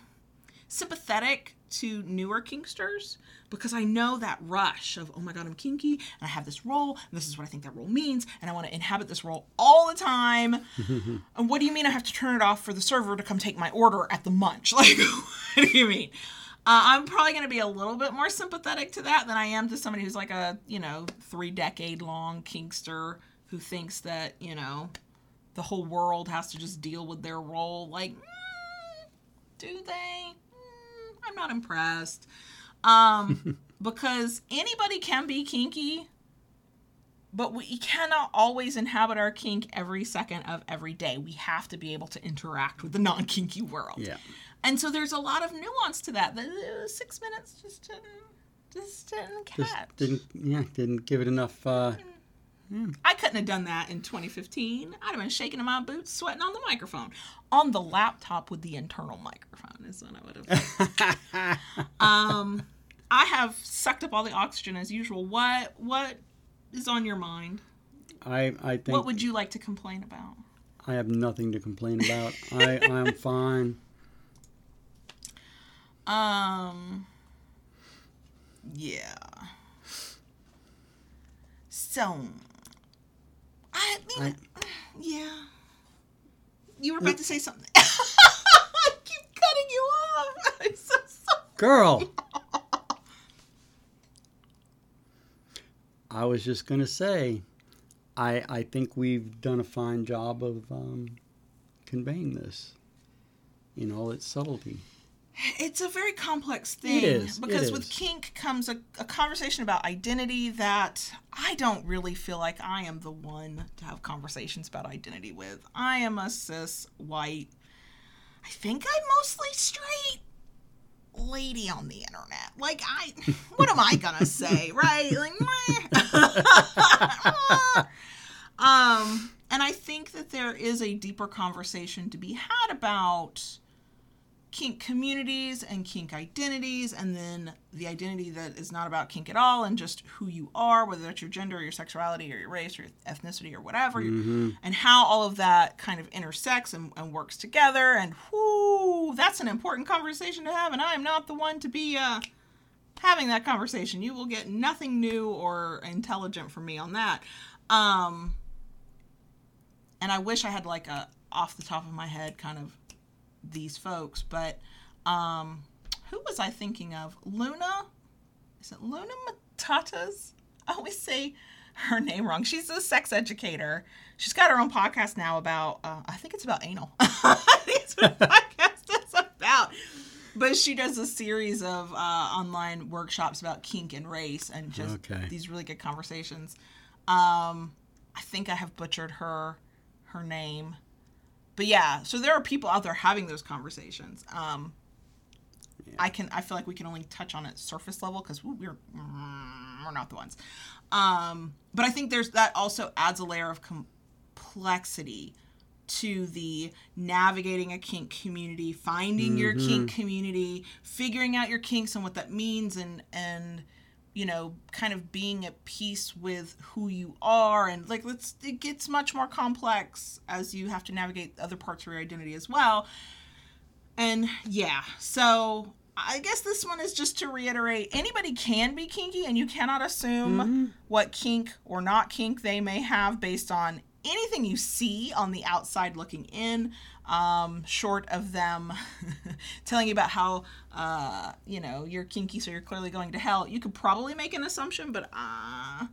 sympathetic to newer kinksters because i know that rush of oh my god i'm kinky and i have this role and this is what i think that role means and i want to inhabit this role all the time. And what do you mean i have to turn it off for the server to come take my order at the munch? Like what do you mean? Uh, I'm probably going to be a little bit more sympathetic to that than I am to somebody who's like a, you know, three decade long kinkster who thinks that, you know, the whole world has to just deal with their role. Like, mm, do they? Mm, I'm not impressed. Um, because anybody can be kinky, but we cannot always inhabit our kink every second of every day. We have to be able to interact with the non kinky world. Yeah. And so there's a lot of nuance to that. The six minutes just didn't, just didn't Just didn't yeah didn't give it enough. Uh, I couldn't have done that in 2015. I'd have been shaking in my boots, sweating on the microphone, on the laptop with the internal microphone. Is what I would have. um, I have sucked up all the oxygen as usual. What what is on your mind? I I think What would you like to complain about? I have nothing to complain about. I I'm fine. Um. Yeah. So. I mean, yeah. You were about to say something. I keep cutting you off. I'm so sorry. Girl. I was just gonna say, I I think we've done a fine job of um, conveying this in all its subtlety. It's a very complex thing is, it because with is. kink comes a, a conversation about identity that I don't really feel like I am the one to have conversations about identity with. I am a cis white, I think I'm mostly straight lady on the internet. Like I, what am I gonna say, right? Like, um, and I think that there is a deeper conversation to be had about kink communities and kink identities and then the identity that is not about kink at all and just who you are whether that's your gender or your sexuality or your race or your ethnicity or whatever and how all of that kind of intersects and, and works together. And whoo that's an important conversation to have and i am not the one to be uh, having that conversation. You will get nothing new or intelligent from me on that. Um, and i wish i had like a off the top of my head kind of these folks, but um, who was I thinking of? Luna? Is it Luna Matatas? I always say her name wrong. She's a sex educator. She's got her own podcast now about, uh, I think it's about anal. I think it's what podcast is about. But she does a series of uh, online workshops about kink and race and just Okay. these really good conversations. Um, I think I have butchered her her name but yeah so there are people out there having those conversations. Um i can i feel like we can only touch on it surface level because we're we're not the ones. Um but i think there's that also adds a layer of complexity to the navigating a kink community finding your kink community figuring out your kinks and what that means and and you know kind of being at peace with who you are. And like let's it gets much more complex as you have to navigate other parts of your identity as well. And yeah. So I guess this one is just to reiterate anybody can be kinky, and you cannot assume mm-hmm. what kink or not kink they may have based on anything you see on the outside looking in, um, short of them telling you about how, uh, you know, you're kinky, so you're clearly going to hell. You could probably make an assumption, but uh,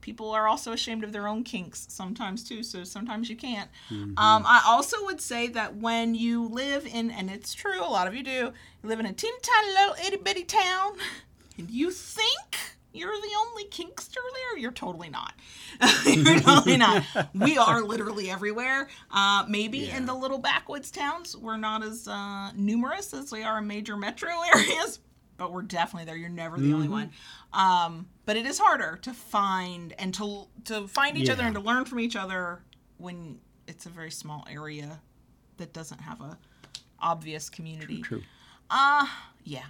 people are also ashamed of their own kinks sometimes too so sometimes you can't um, i also would say that when you live in and it's true a lot of you do you live in a teeny tiny little itty-bitty town and you think you're the only kinkster there you're totally not you're totally not we are literally everywhere uh, maybe in the little backwoods towns we're not as uh, numerous as we are in major metro areas but we're definitely there. You're never the only one. Um, but it is harder to find and to to find each other and to learn from each other when it's a very small area that doesn't have a obvious community. True. Uh yeah.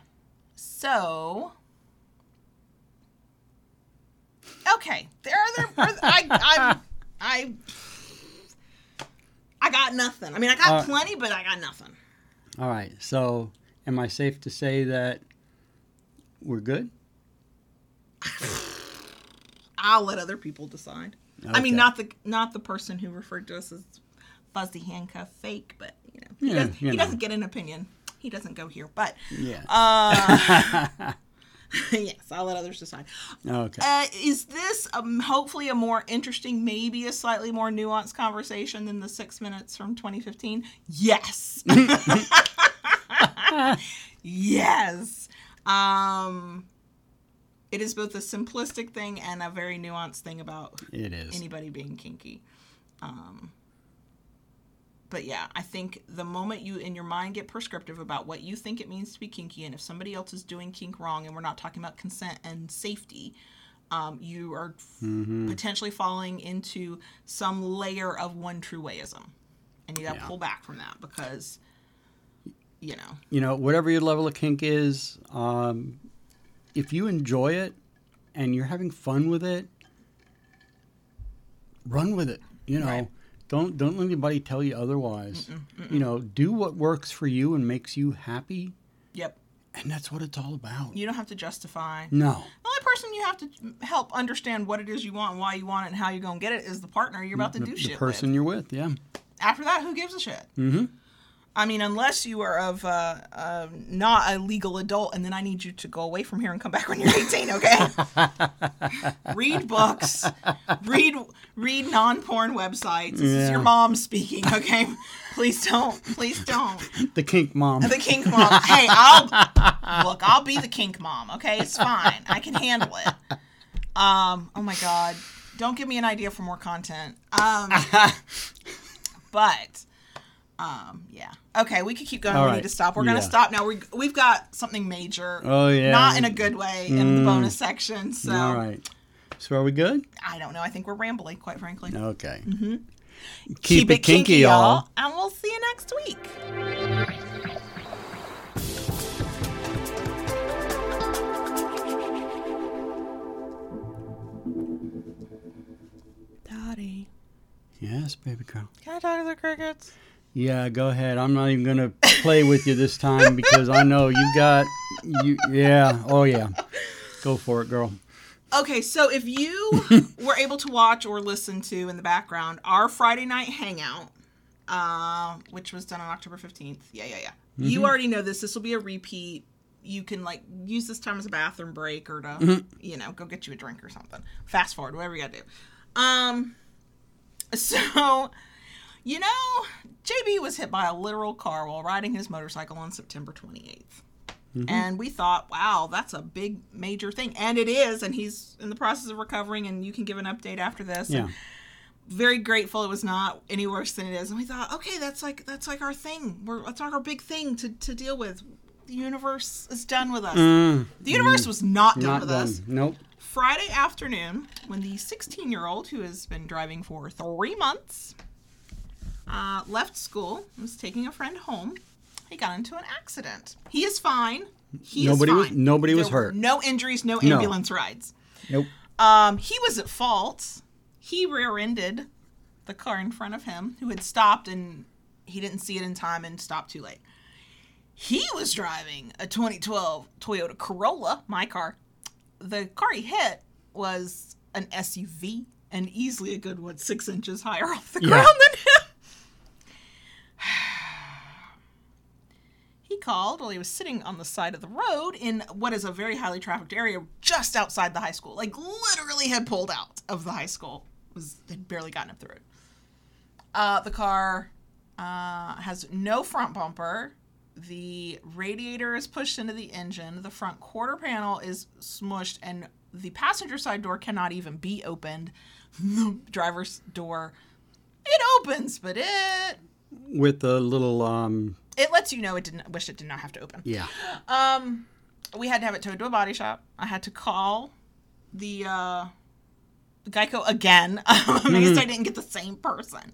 So okay, there are there. I I I I got nothing. I mean, I got Uh, plenty, but I got nothing. All right. So, am I safe to say that we're good? I'll let other people decide. I mean, not the not the person who referred to us as fuzzy handcuff fake, but you know, he, Yeah, does, you he know. doesn't get an opinion. He doesn't go here, but Yeah. uh, yes, I'll let others decide. okay. Uh, is this um, hopefully a more interesting, maybe a slightly more nuanced conversation than the six minutes from 2015? Yes. yes. Um, it is both a simplistic thing and a very nuanced thing about it is. anybody being kinky. Um, but yeah, I think the moment you in your mind get prescriptive about what you think it means to be kinky, and if somebody else is doing kink wrong, and we're not talking about consent and safety, um, you are f- potentially falling into some layer of one true wayism, and you got to Yeah. pull back from that because, you know, you know, whatever your level of kink is, um, if you enjoy it and you're having fun with it, run with it. You know, Right. Don't don't let anybody tell you otherwise. You know, do what works for you and makes you happy, yep, and that's what it's all about. you don't have to justify. No, The only person you have to help understand what it is you want and why you want it and how you're going to get it is the partner you're about to the, do the shit person with. you're with, yeah. After that, who gives a shit? Mm-hmm. I mean, unless you are of uh, uh, not a legal adult, and then I need you to go away from here and come back when you're 18. Okay? read books, read read non-porn websites. This is your mom speaking. Okay? please don't, please don't. The kink mom. The kink mom. Hey, I'll look. I'll be the kink mom. Okay, it's fine. I can handle it. Um. Oh my god. Don't give me an idea for more content. Um. but. Um. Yeah. Okay. We could keep going. All we right. need to stop. We're gonna stop now. We we've got something major. Oh, yeah. Not in a good way in the Mm. bonus section. So all right. So are we good? I don't know. I think we're rambling, quite frankly. Okay. Mm-hmm. Keep, it kinky, y'all. and we'll see you next week. Daddy, Yes, baby girl. can I talk to the crickets? Yeah, go ahead. I'm not even gonna play with you this time because I know you got you. Yeah. Oh yeah. Go for it, girl. Okay, so if you were able to watch or listen to in the background our Friday night hangout, uh, which was done on October 15th. Yeah, yeah, yeah. You already know this. This will be a repeat. You can like use this time as a bathroom break or to, you know, go get you a drink or something. Fast forward, whatever you gotta do. Um, so, you know, JB was hit by a literal car while riding his motorcycle on September 28th. And we thought, wow, that's a big major thing. And it is. And he's in the process of recovering, and you can give an update after this. Yeah. And very grateful it was not any worse than it is. And we thought, okay, that's like that's like our thing. We're that's our big thing to, to deal with. The universe is done with us. Mm, The universe was not done not with done. us. Nope. Friday afternoon, when the 16 year old who has been driving for three months uh, left school, was taking a friend home, he got into an accident. He is fine. He Nobody is was- nobody There were hurt. No injuries, no No. ambulance rides. Nope. Um, he was at fault. He rear-ended the car in front of him, who had stopped, and he didn't see it in time and stopped too late. He was driving a 2012 Toyota Corolla, my car. The car he hit was an SUV and easily a good, what, six inches higher off the Yeah. ground than him. He called while he was sitting on the side of the road in what is a very highly trafficked area just outside the high school. Like literally had pulled out of the high school. Was had barely gotten up the road. Uh, the car uh, has no front bumper. The radiator is pushed into the engine. The front quarter panel is smushed, and the passenger side door cannot even be opened. The driver's door, it opens, but it With a little, um, it lets you know it didn't. Wish it did not have to open. yeah. Um, we had to have it towed to a body shop. I had to call the uh, Geico again because I didn't get the same person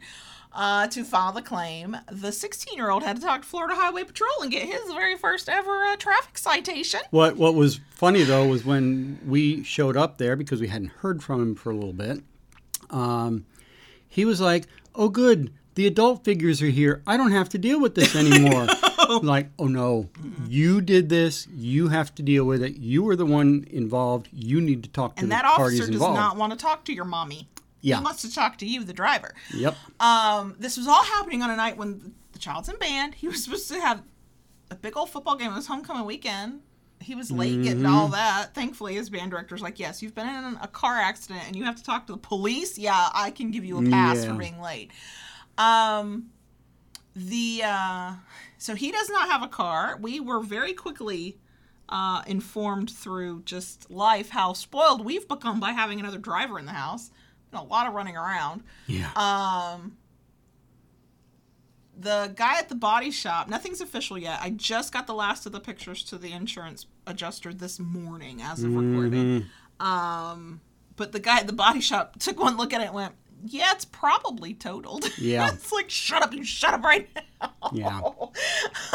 uh, to file the claim. The 16 year old had to talk to Florida Highway Patrol and get his very first ever uh, traffic citation. What What was funny though was when we showed up there because we hadn't heard from him for a little bit. Um, he was like, "Oh, good, the adult figures are here. I don't have to deal with this anymore." like, "Oh no, you did this. You have to deal with it. You were the one involved. You need to talk to And the that officer does involved." not want to talk to your mommy. Yeah. He wants to talk to you, the driver. Yep. Um, this was all happening on a night when the child's in band. He was supposed to have a big old football game. It was homecoming weekend. He was late getting Mm-hmm. all that. Thankfully, his band director's like, "Yes, you've been in a car accident and you have to talk to the police. Yeah, I can give you a pass Yeah. for being late." Um, the uh, so he does not have a car. We were very quickly uh, informed through just life how spoiled we've become by having another driver in the house. Been a lot of running around. Yeah. Um, the guy at the body shop, nothing's official yet. I just got the last of the pictures to the insurance adjuster this morning as of recording. Um, but the guy at the body shop took one look at it and went, Yeah, it's probably totaled. Yeah. it's like, Shut up, you shut up right now. Yeah.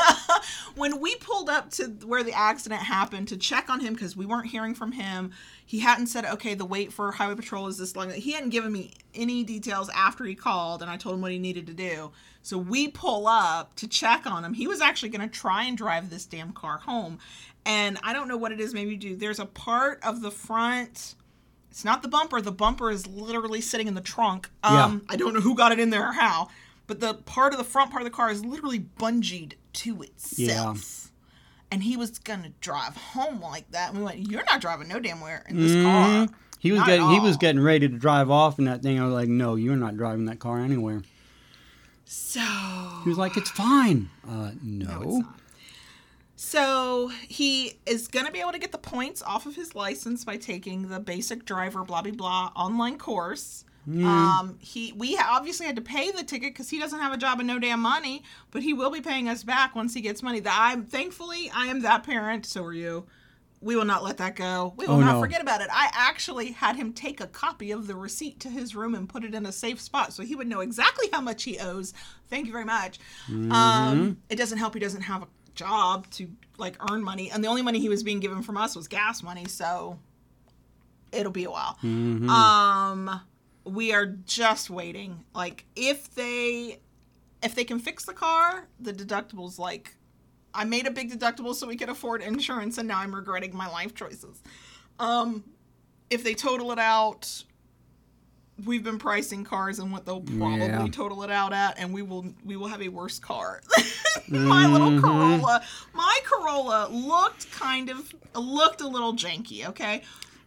when we pulled up to where the accident happened to check on him because we weren't hearing from him, he hadn't said, "Okay, the wait for highway patrol is this long." He hadn't given me any details after he called, and I told him what he needed to do. So we pull up to check on him. He was actually going to try and drive this damn car home, and I don't know what it is. Maybe do there's a part of the front. It's not the bumper. The bumper is literally sitting in the trunk. Um, I don't know who got it in there or how, but the part of the front part of the car is literally bungeed to itself. Yeah. And he was gonna drive home like that. And we went, "You're not driving no damn where in this car." Mhm. He was Not getting he was getting ready to drive off in that thing. I was like, "No, you're not driving that car anywhere." So He was like, "It's fine." Uh, no. No. So he is going to be able to get the points off of his license by taking the basic driver blah blah blah online course. Um, he we obviously had to pay the ticket because he doesn't have a job and no damn money, but he will be paying us back once he gets money. That I'm thankfully I am that parent. So are you. We will not let that go. We will Oh, not no. forget about it. I actually had him take a copy of the receipt to his room and put it in a safe spot so he would know exactly how much he owes. Thank you very much. Um, it doesn't help he doesn't have a job to like earn money, and the only money he was being given from us was gas money. So it'll be a while. Um, we are just waiting. Like if they if they can fix the car, the deductible's like I made a big deductible so we could afford insurance, and now I'm regretting my life choices. Um, if they total it out, we've been pricing cars and what they'll probably Yeah. total it out at, and we will we will have a worse car. my little mm-hmm. Corolla, my Corolla looked kind of looked a little janky, okay.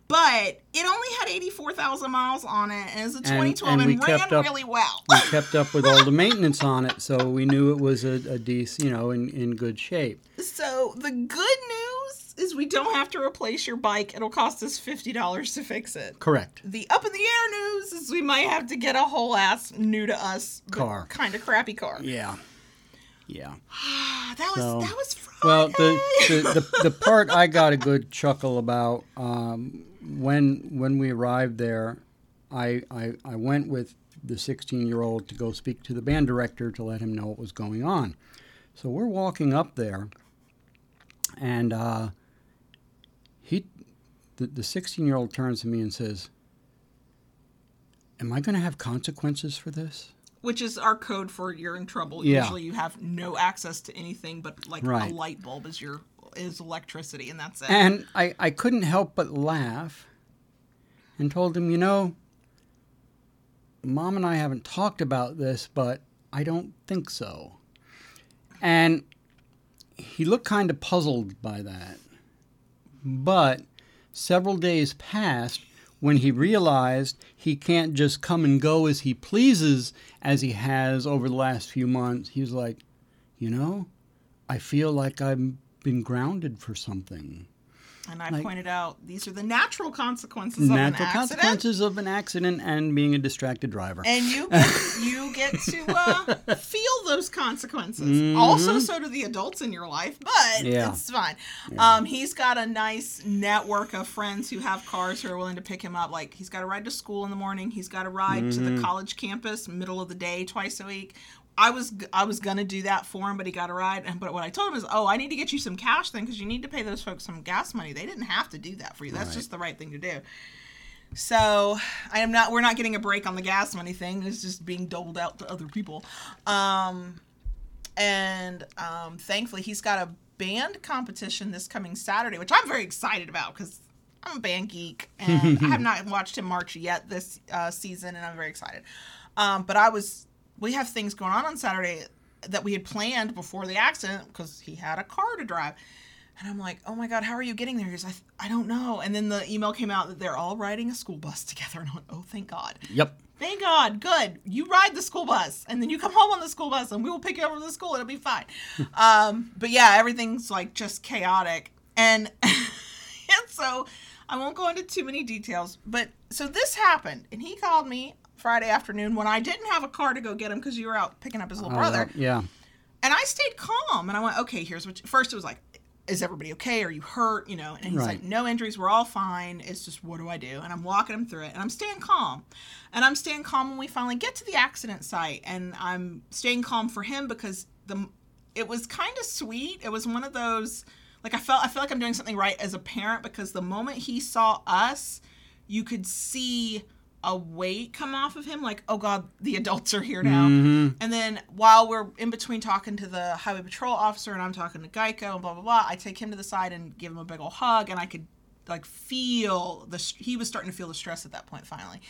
But it only had 84,000 miles on it, and it's a 2012 and and, we ran up- really well. we kept up with all the maintenance on it, so we knew it was a, a decent, you know, in, in good shape. So the good news is we don't have to replace your bike. It'll cost us fifty dollars to fix it. Correct. The up in the air news is we might have to get a whole ass new to us Car. kind of crappy car. Yeah. Yeah. Ah, that was So, that was Friday. Well, the, the, the, the part I got a good chuckle about um, when when we arrived there, I, I, I went with the 16 year old to go speak to the band director to let him know what was going on. So we're walking up there, and uh, the 16 year old turns to me and says, Am I going to have consequences for this? which is our code for you're in trouble. Yeah. Usually you have no access to anything but like Right. a light bulb is your is electricity and that's it. And I, I couldn't help but laugh and told him, you know, mom and I haven't talked about this, but I don't think so. And he looked kind of puzzled by that. But several days passed when he realized he can't just come and go as he pleases as he has over the last few months. He was like, you know, I feel like I've been grounded for something. And I Like- pointed out these are the natural consequences of an accident. consequences of an accident and being a distracted driver. And you get, you get to uh, feel those consequences. Also, so do the adults in your life, but Mm-hmm. Yeah. it's fine. Um, he's got a nice network of friends who have cars who are willing to pick him up. Like he's got to ride to school in the morning. He's got to ride to Mm-hmm. the college campus middle of the day twice a week. I was I was gonna do that for him, but he got a ride. And but what I told him is, oh, I need to get you some cash then because you need to pay those folks some gas money. They didn't have to do that for you. That's Right. just the right thing to do. So I am not. We're not getting a break on the gas money thing. It's just being doled out to other people. Um, and um, thankfully, he's got a band competition this coming Saturday, which I'm very excited about because I'm a band geek and I have not watched him march yet this uh, season, and I'm very excited. Um, but I was. We have things going on on Saturday that we had planned before the accident because he had a car to drive. And I'm like, oh my God, how are you getting there? He goes, I, I don't know. And then the email came out that they're all riding a school bus together. And I went, oh, thank God. Yep. Thank God. Good. You ride the school bus and then you come home on the school bus and we will pick you up from the school. It'll be fine. um, but yeah, everything's like just chaotic. And, and so I won't go into too many details. But so this happened and he called me Friday afternoon when I didn't have a car to go get him because you were out picking up his little brother. Uh, yeah. And I stayed calm and I went, okay, here's what. You, first, it was like, is everybody okay? Are you hurt? You know, and he's Right. like, no injuries. We're all fine. It's just, what do I do? And I'm walking him through it and I'm staying calm. And I'm staying calm when we finally get to the accident site. And I'm staying calm for him because the it was kind of sweet. It was one of those, like, I felt, I feel like I'm doing something right as a parent because the moment he saw us, you could see a weight come off of him like oh god the adults are here now. Mm-hmm. And then while we're in between talking to the highway patrol officer and i'm talking to geico and blah blah blah i take him to the side and give him a big old hug and i could like feel the he was starting to feel the stress at that point finally.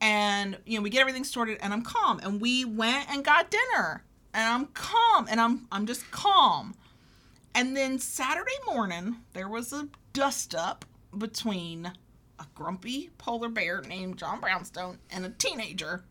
And you know we get everything sorted and i'm calm. And we went and got dinner and i'm calm and i'm i'm just calm. And then Saturday morning, there was a dust up between a grumpy polar bear named John Brownstone and a teenager.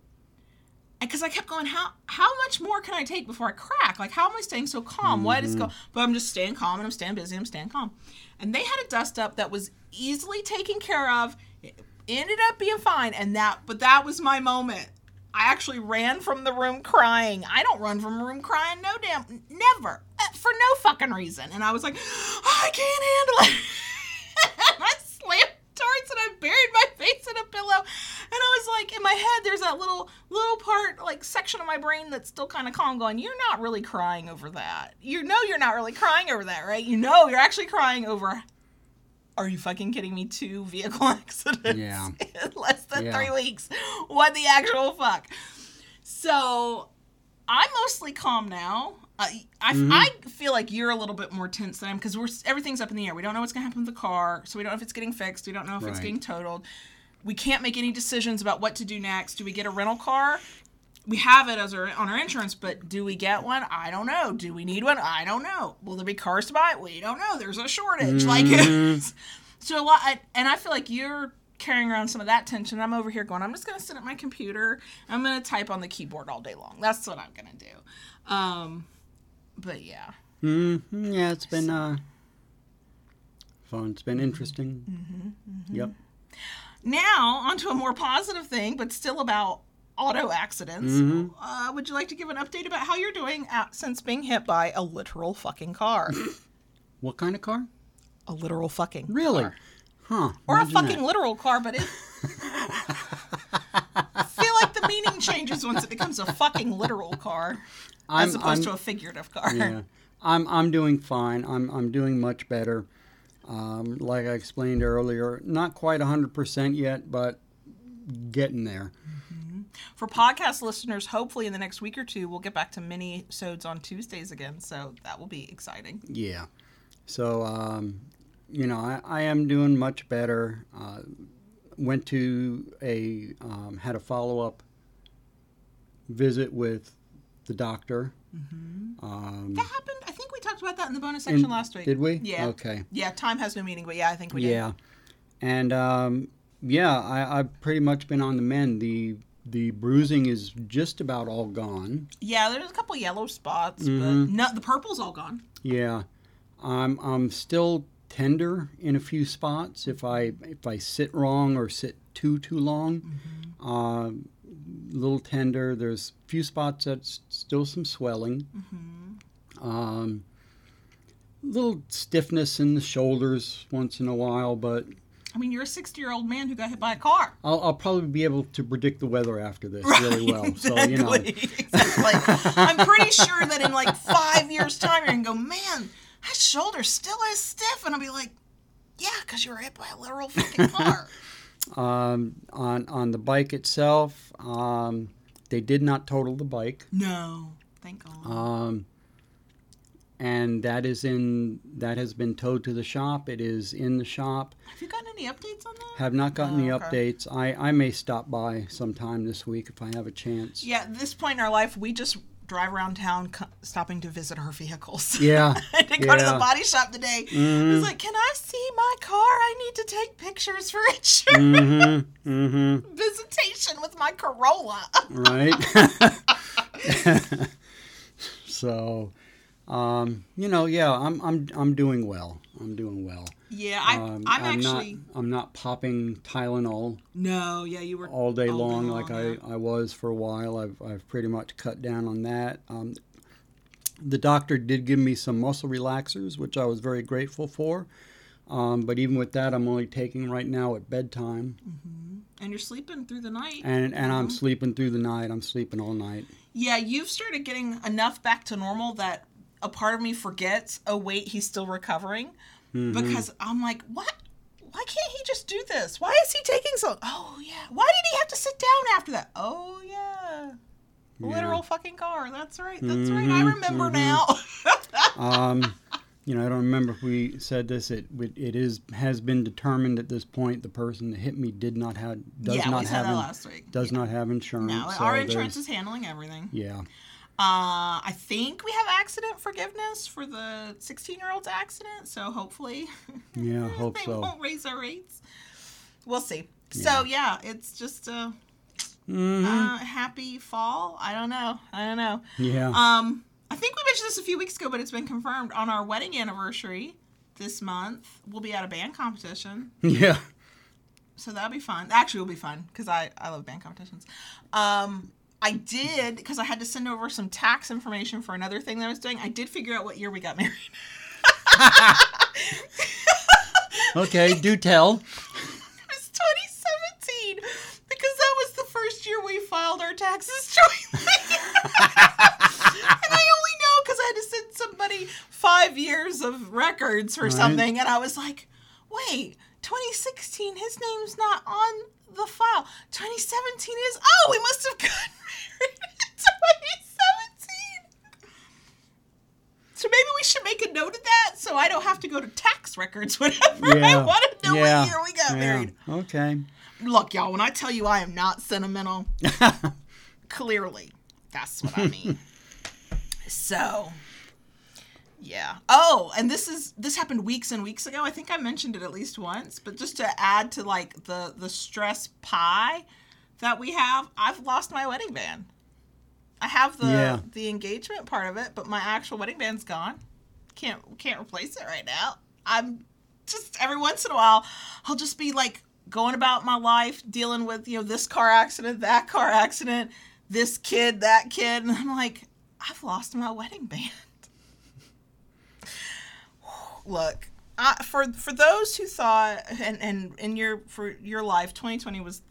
And because I kept going, how how much more can I take before I crack? Like, how am I staying so calm? What is going? But I'm just staying calm and I'm staying busy. I'm staying calm. And they had a dust up that was easily taken care of. It ended up being fine. And that, but that was my moment. I actually ran from the room crying. I don't run from a room crying, no damn, never, uh, for no fucking reason. And I was like, I can't handle it. and I buried my face in a pillow, and I was like, in my head, there's that little little part, like section of my brain that's still kind of calm, going, "You're not really crying over that. You know, you're not really crying over that, right? You know, you're actually crying over." Are you fucking kidding me? Two vehicle accidents Yeah. in less than Yeah. three weeks. What the actual fuck? So I'm mostly calm now. I, I, Mm-hmm. I feel like you're a little bit more tense than I am because we're everything's up in the air. We don't know what's gonna happen with the car, so we don't know if it's getting fixed. We don't know if it's getting totaled. We can't make any decisions about what to do next. Do we get a rental car? We have it as our on our insurance, but do we get one? I don't know. Do we need one? I don't know. Will there be cars to buy? We don't know. There's a shortage. Like, so a lot, and I feel like you're carrying around some of that tension. I'm over here going, I'm just gonna sit at my computer. I'm gonna type on the keyboard all day long. That's what I'm gonna do. Um, but yeah, hmm Yeah, it's been uh, fun. It's been interesting. Mm-hmm, Yep. now onto a more positive thing, but still about auto accidents. Mm-hmm. Uh, would you like to give an update about how you're doing at, since being hit by a literal fucking car? What kind of car? a literal fucking Really? car. Huh. or a fucking that. literal car, but it. I feel like the meaning changes once it becomes a fucking literal car, I'm, as opposed I'm, to a figurative car. yeah. I'm I'm doing fine. I'm I'm doing much better. Um, like I explained earlier, not quite hundred percent yet, but getting there. For podcast listeners, hopefully in the next week or two, we'll get back to minisodes on Tuesdays again. So that will be exciting. Yeah. So, um, you know, I, I am doing much better. Uh, went to a, um, had a follow up visit with the doctor. Um, That happened. I think we talked about that in the bonus section and- last week. Did we? Yeah. Okay. Yeah, time has no meaning, but yeah, I think we did. Yeah. And, um, yeah, I, I've pretty much been on the mend. The the bruising is just about all gone. Yeah, there's a couple yellow spots, Mhm. but no, the purple's all gone. Yeah, I'm I'm still tender in a few spots if I if I sit wrong or sit too too long. Mm-hmm. Uh, little tender. There's a few spots that's still some swelling. Mm-hmm. Um, little stiffness in the shoulders once in a while, but I mean, you're a 60 year old man who got hit by a car. I'll, I'll probably be able to predict the weather after this really well. So you know, exactly. exactly. I'm pretty sure that in like five years' time, you're gonna go, man, that shoulder still is stiff, and I'll be like, yeah, because you were hit by a literal fucking car. um, on on the bike itself, um, they did not total the bike. no, thank God. Um, and that is in that has been towed to the shop. It is in the shop. Have you gotten any updates on that? Have not gotten Oh, the okay. updates. I, I may stop by sometime this week if I have a chance. Yeah, at this point in our life, we just drive around town, co- stopping to visit her vehicles. Yeah. I did go to the body shop today. I Mhm. was like, "Can I see my car? I need to take pictures for insurance." Mm-hmm. Mm-hmm. Visitation with my Corolla. Right. so, um, you know, yeah, I'm I'm I'm doing well. I'm doing well. Yeah, I, Um, I'm actually not I'm not popping Tylenol no. Yeah, you were all day All long long, like yeah. I, I was for a while. I've, I've pretty much cut down on that. Um, the doctor did give me some muscle relaxers, which I was very grateful for. Um, but even with that, I'm only taking right now at bedtime, and you're sleeping through the night. and and I'm sleeping through the night. I'm sleeping all night. Yeah, you've started getting enough back to normal that a part of me forgets. Oh wait, he's still recovering Mhm. because I'm like, what? Why can't he just do this? Why is he taking so? Oh yeah. Why did he have to sit down after that? Oh yeah. Yeah. Literal fucking car. That's right. That's right. I Mhm, remember mhm. now. um, you know, I don't remember if we said this. It it is has been determined at this point the person that hit me did not have does yeah, not have that in- last week. does not have insurance. No, so our insurance is handling everything. Yeah. Uh, I think we have accident forgiveness for the 16 year old's accident, so hopefully Yeah, hope they so. won't raise our rates. We'll see. So yeah, it's just a Mhm. uh, happy fall. I don't know. I don't know. yeah. Um, I think we mentioned this a few weeks ago, but it's been confirmed on our wedding anniversary this month. We'll be at a band competition, yeah. so that'll be fun. Actually, it'll be fun because I I love band competitions. Um, I did because I had to send over some tax information for another thing that I was doing. I did figure out what year we got married. Okay, do tell. It was 2017 because that was the first year we filed our taxes jointly. and I only know because I had to send somebody five years of records for Right. something, and I was like, wait, 2016, his name's not on the file. 2017 is, oh, we must have gotten married in 2017. So maybe we should make a note of that so I don't have to go to tax records whenever I want to know yeah. what year we got yeah. married. Okay. Look, y'all, when I tell you I am not sentimental, clearly that's what I mean. so, yeah. Oh, and this is this happened weeks and weeks ago. I think I mentioned it at least once, but just to add to like the the stress pie that we have, I've lost my wedding band. I have the Yeah. the engagement part of it, but my actual wedding band's gone. Can't can't replace it right now. I'm just every once in a while I'll just be like going about my life dealing with, you know, this car accident, that car accident, this kid, that kid, and I'm like, I've lost my wedding band. Look, I, for for those who thought and and in your for your life 2020 was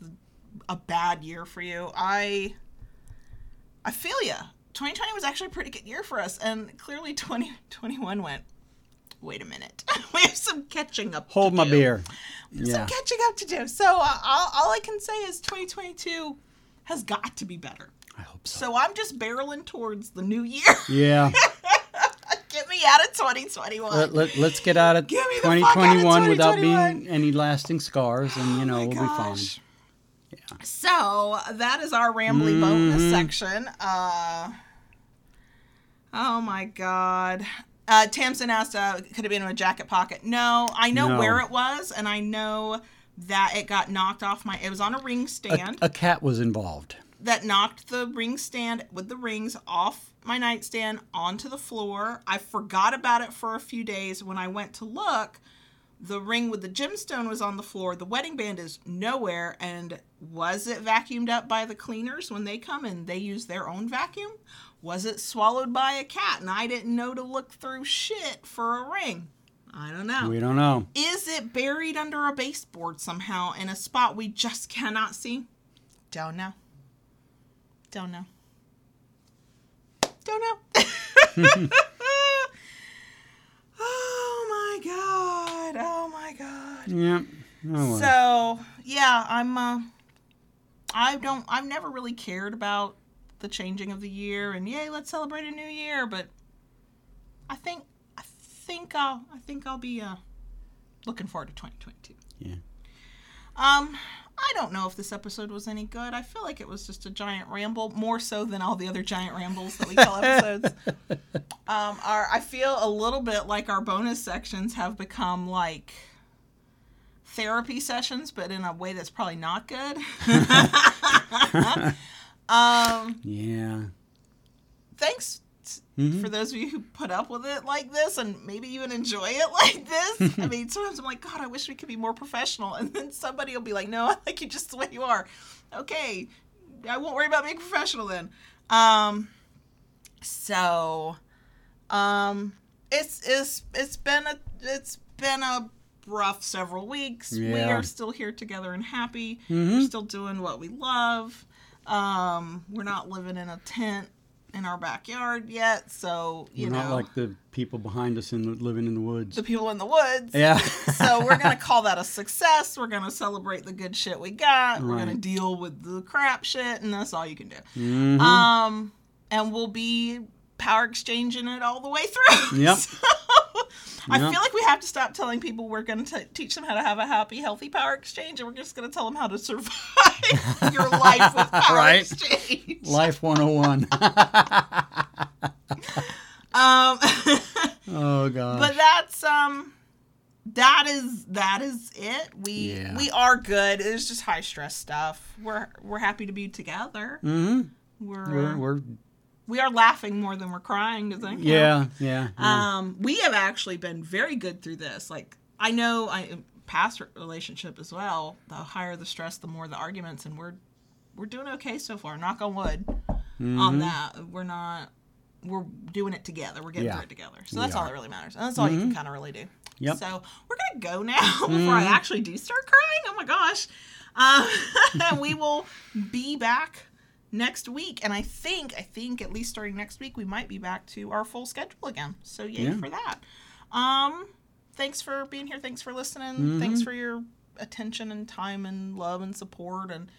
a bad year for you. I I feel you. 2020 was actually a pretty good year for us and clearly 2021 went wait a minute. we have some catching up. Hold my do. beer. Some Yeah. catching up to do. So uh, all, all I can say is 2022 has got to be better. I hope so. So I'm just barreling towards the new year. Yeah. Out of 2021. let, let, let's get out of Give me the fuck out of 2021 without 2021. being any lasting scars, and you Oh know my we'll be fine. gosh. So that is our rambly bonus Mhm. section. Uh, oh my god. Uh, Tamsin asked, uh, could it be in a jacket pocket? No, I know No. where it was, and I know that it got knocked off my. It was on a ring A, stand a cat was involved. that knocked the ring stand with the rings off my nightstand onto the floor. I forgot about it for a few days. When I went to look, the ring with the gemstone was on the floor. The wedding band is nowhere. And was it vacuumed up by the cleaners when they come and they use their own vacuum? Was it swallowed by a cat and I didn't know to look through shit for a ring? I don't know. We don't know. Is it buried under a baseboard somehow in a spot we just cannot see? Don't know. Don't know. Don't know. oh my god. Oh my god. Yeah. Oh, well. So, yeah, I'm uh I don't I've never really cared about the changing of the year and yay, let's celebrate a new year, but I think I think I'll I think I'll be uh looking forward to 2022. yeah. Um, I don't know if this episode was any good. I feel like it was just a giant ramble, more so than all the other giant rambles that we call episodes. um, our I feel a little bit like our bonus sections have become like therapy sessions, but in a way that's probably not good. um, Yeah. thanks Mhm. for those of you who put up with it like this and maybe even enjoy it like this. I mean, sometimes I'm like, God, I wish we could be more professional. And then somebody will be like, No, I like you just the way you are. Okay, I won't worry about being professional then. Um, so, um, it's it's it's been a it's been a rough several weeks. We are still here together and happy. Mhm. We're still doing what we love. Um, we're not living in a tent in our backyard yet, so you We're know not like the people behind us in the, living in the woods. the people in the woods. yeah. so we're gonna call that a success. We're gonna celebrate the good shit we got. We're gonna deal with the crap shit, and that's all you can do. Mhm. Um, and we'll be power exchanging it all the way through. Yep. So, I feel like we have to stop telling people we're going to teach them how to have a happy, healthy power exchange, and we're just going to tell them how to survive your life with power Right. exchange. Life 101. Um, oh god. but that's um, that is that is it. We Yeah. we are good. It's just high stress stuff. We're we're happy to be together. hmm We're We're, we're we are laughing more than we're crying. That count? yeah, yeah. yeah. Um, we have actually been very good through this. Like I know I past relationship as well. The higher the stress, the more the arguments, and we're we're doing okay so far. Knock on wood Mm-hmm. on that. We're not. We're doing it together. We're getting Yeah. through it together. So that's all that really matters, and that's all you can kind of really do. Yep. So we're gonna go now before I actually do start crying. Oh my gosh. And we will be back next week, and I think I think at least starting next week we might be back to our full schedule again. So yay Yeah. for that. Um, thanks for being here. Thanks for listening. Thanks for your attention and time and love and support and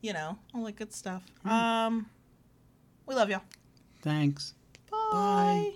you know all that good stuff. Um, we love y'all. Thanks. Bye.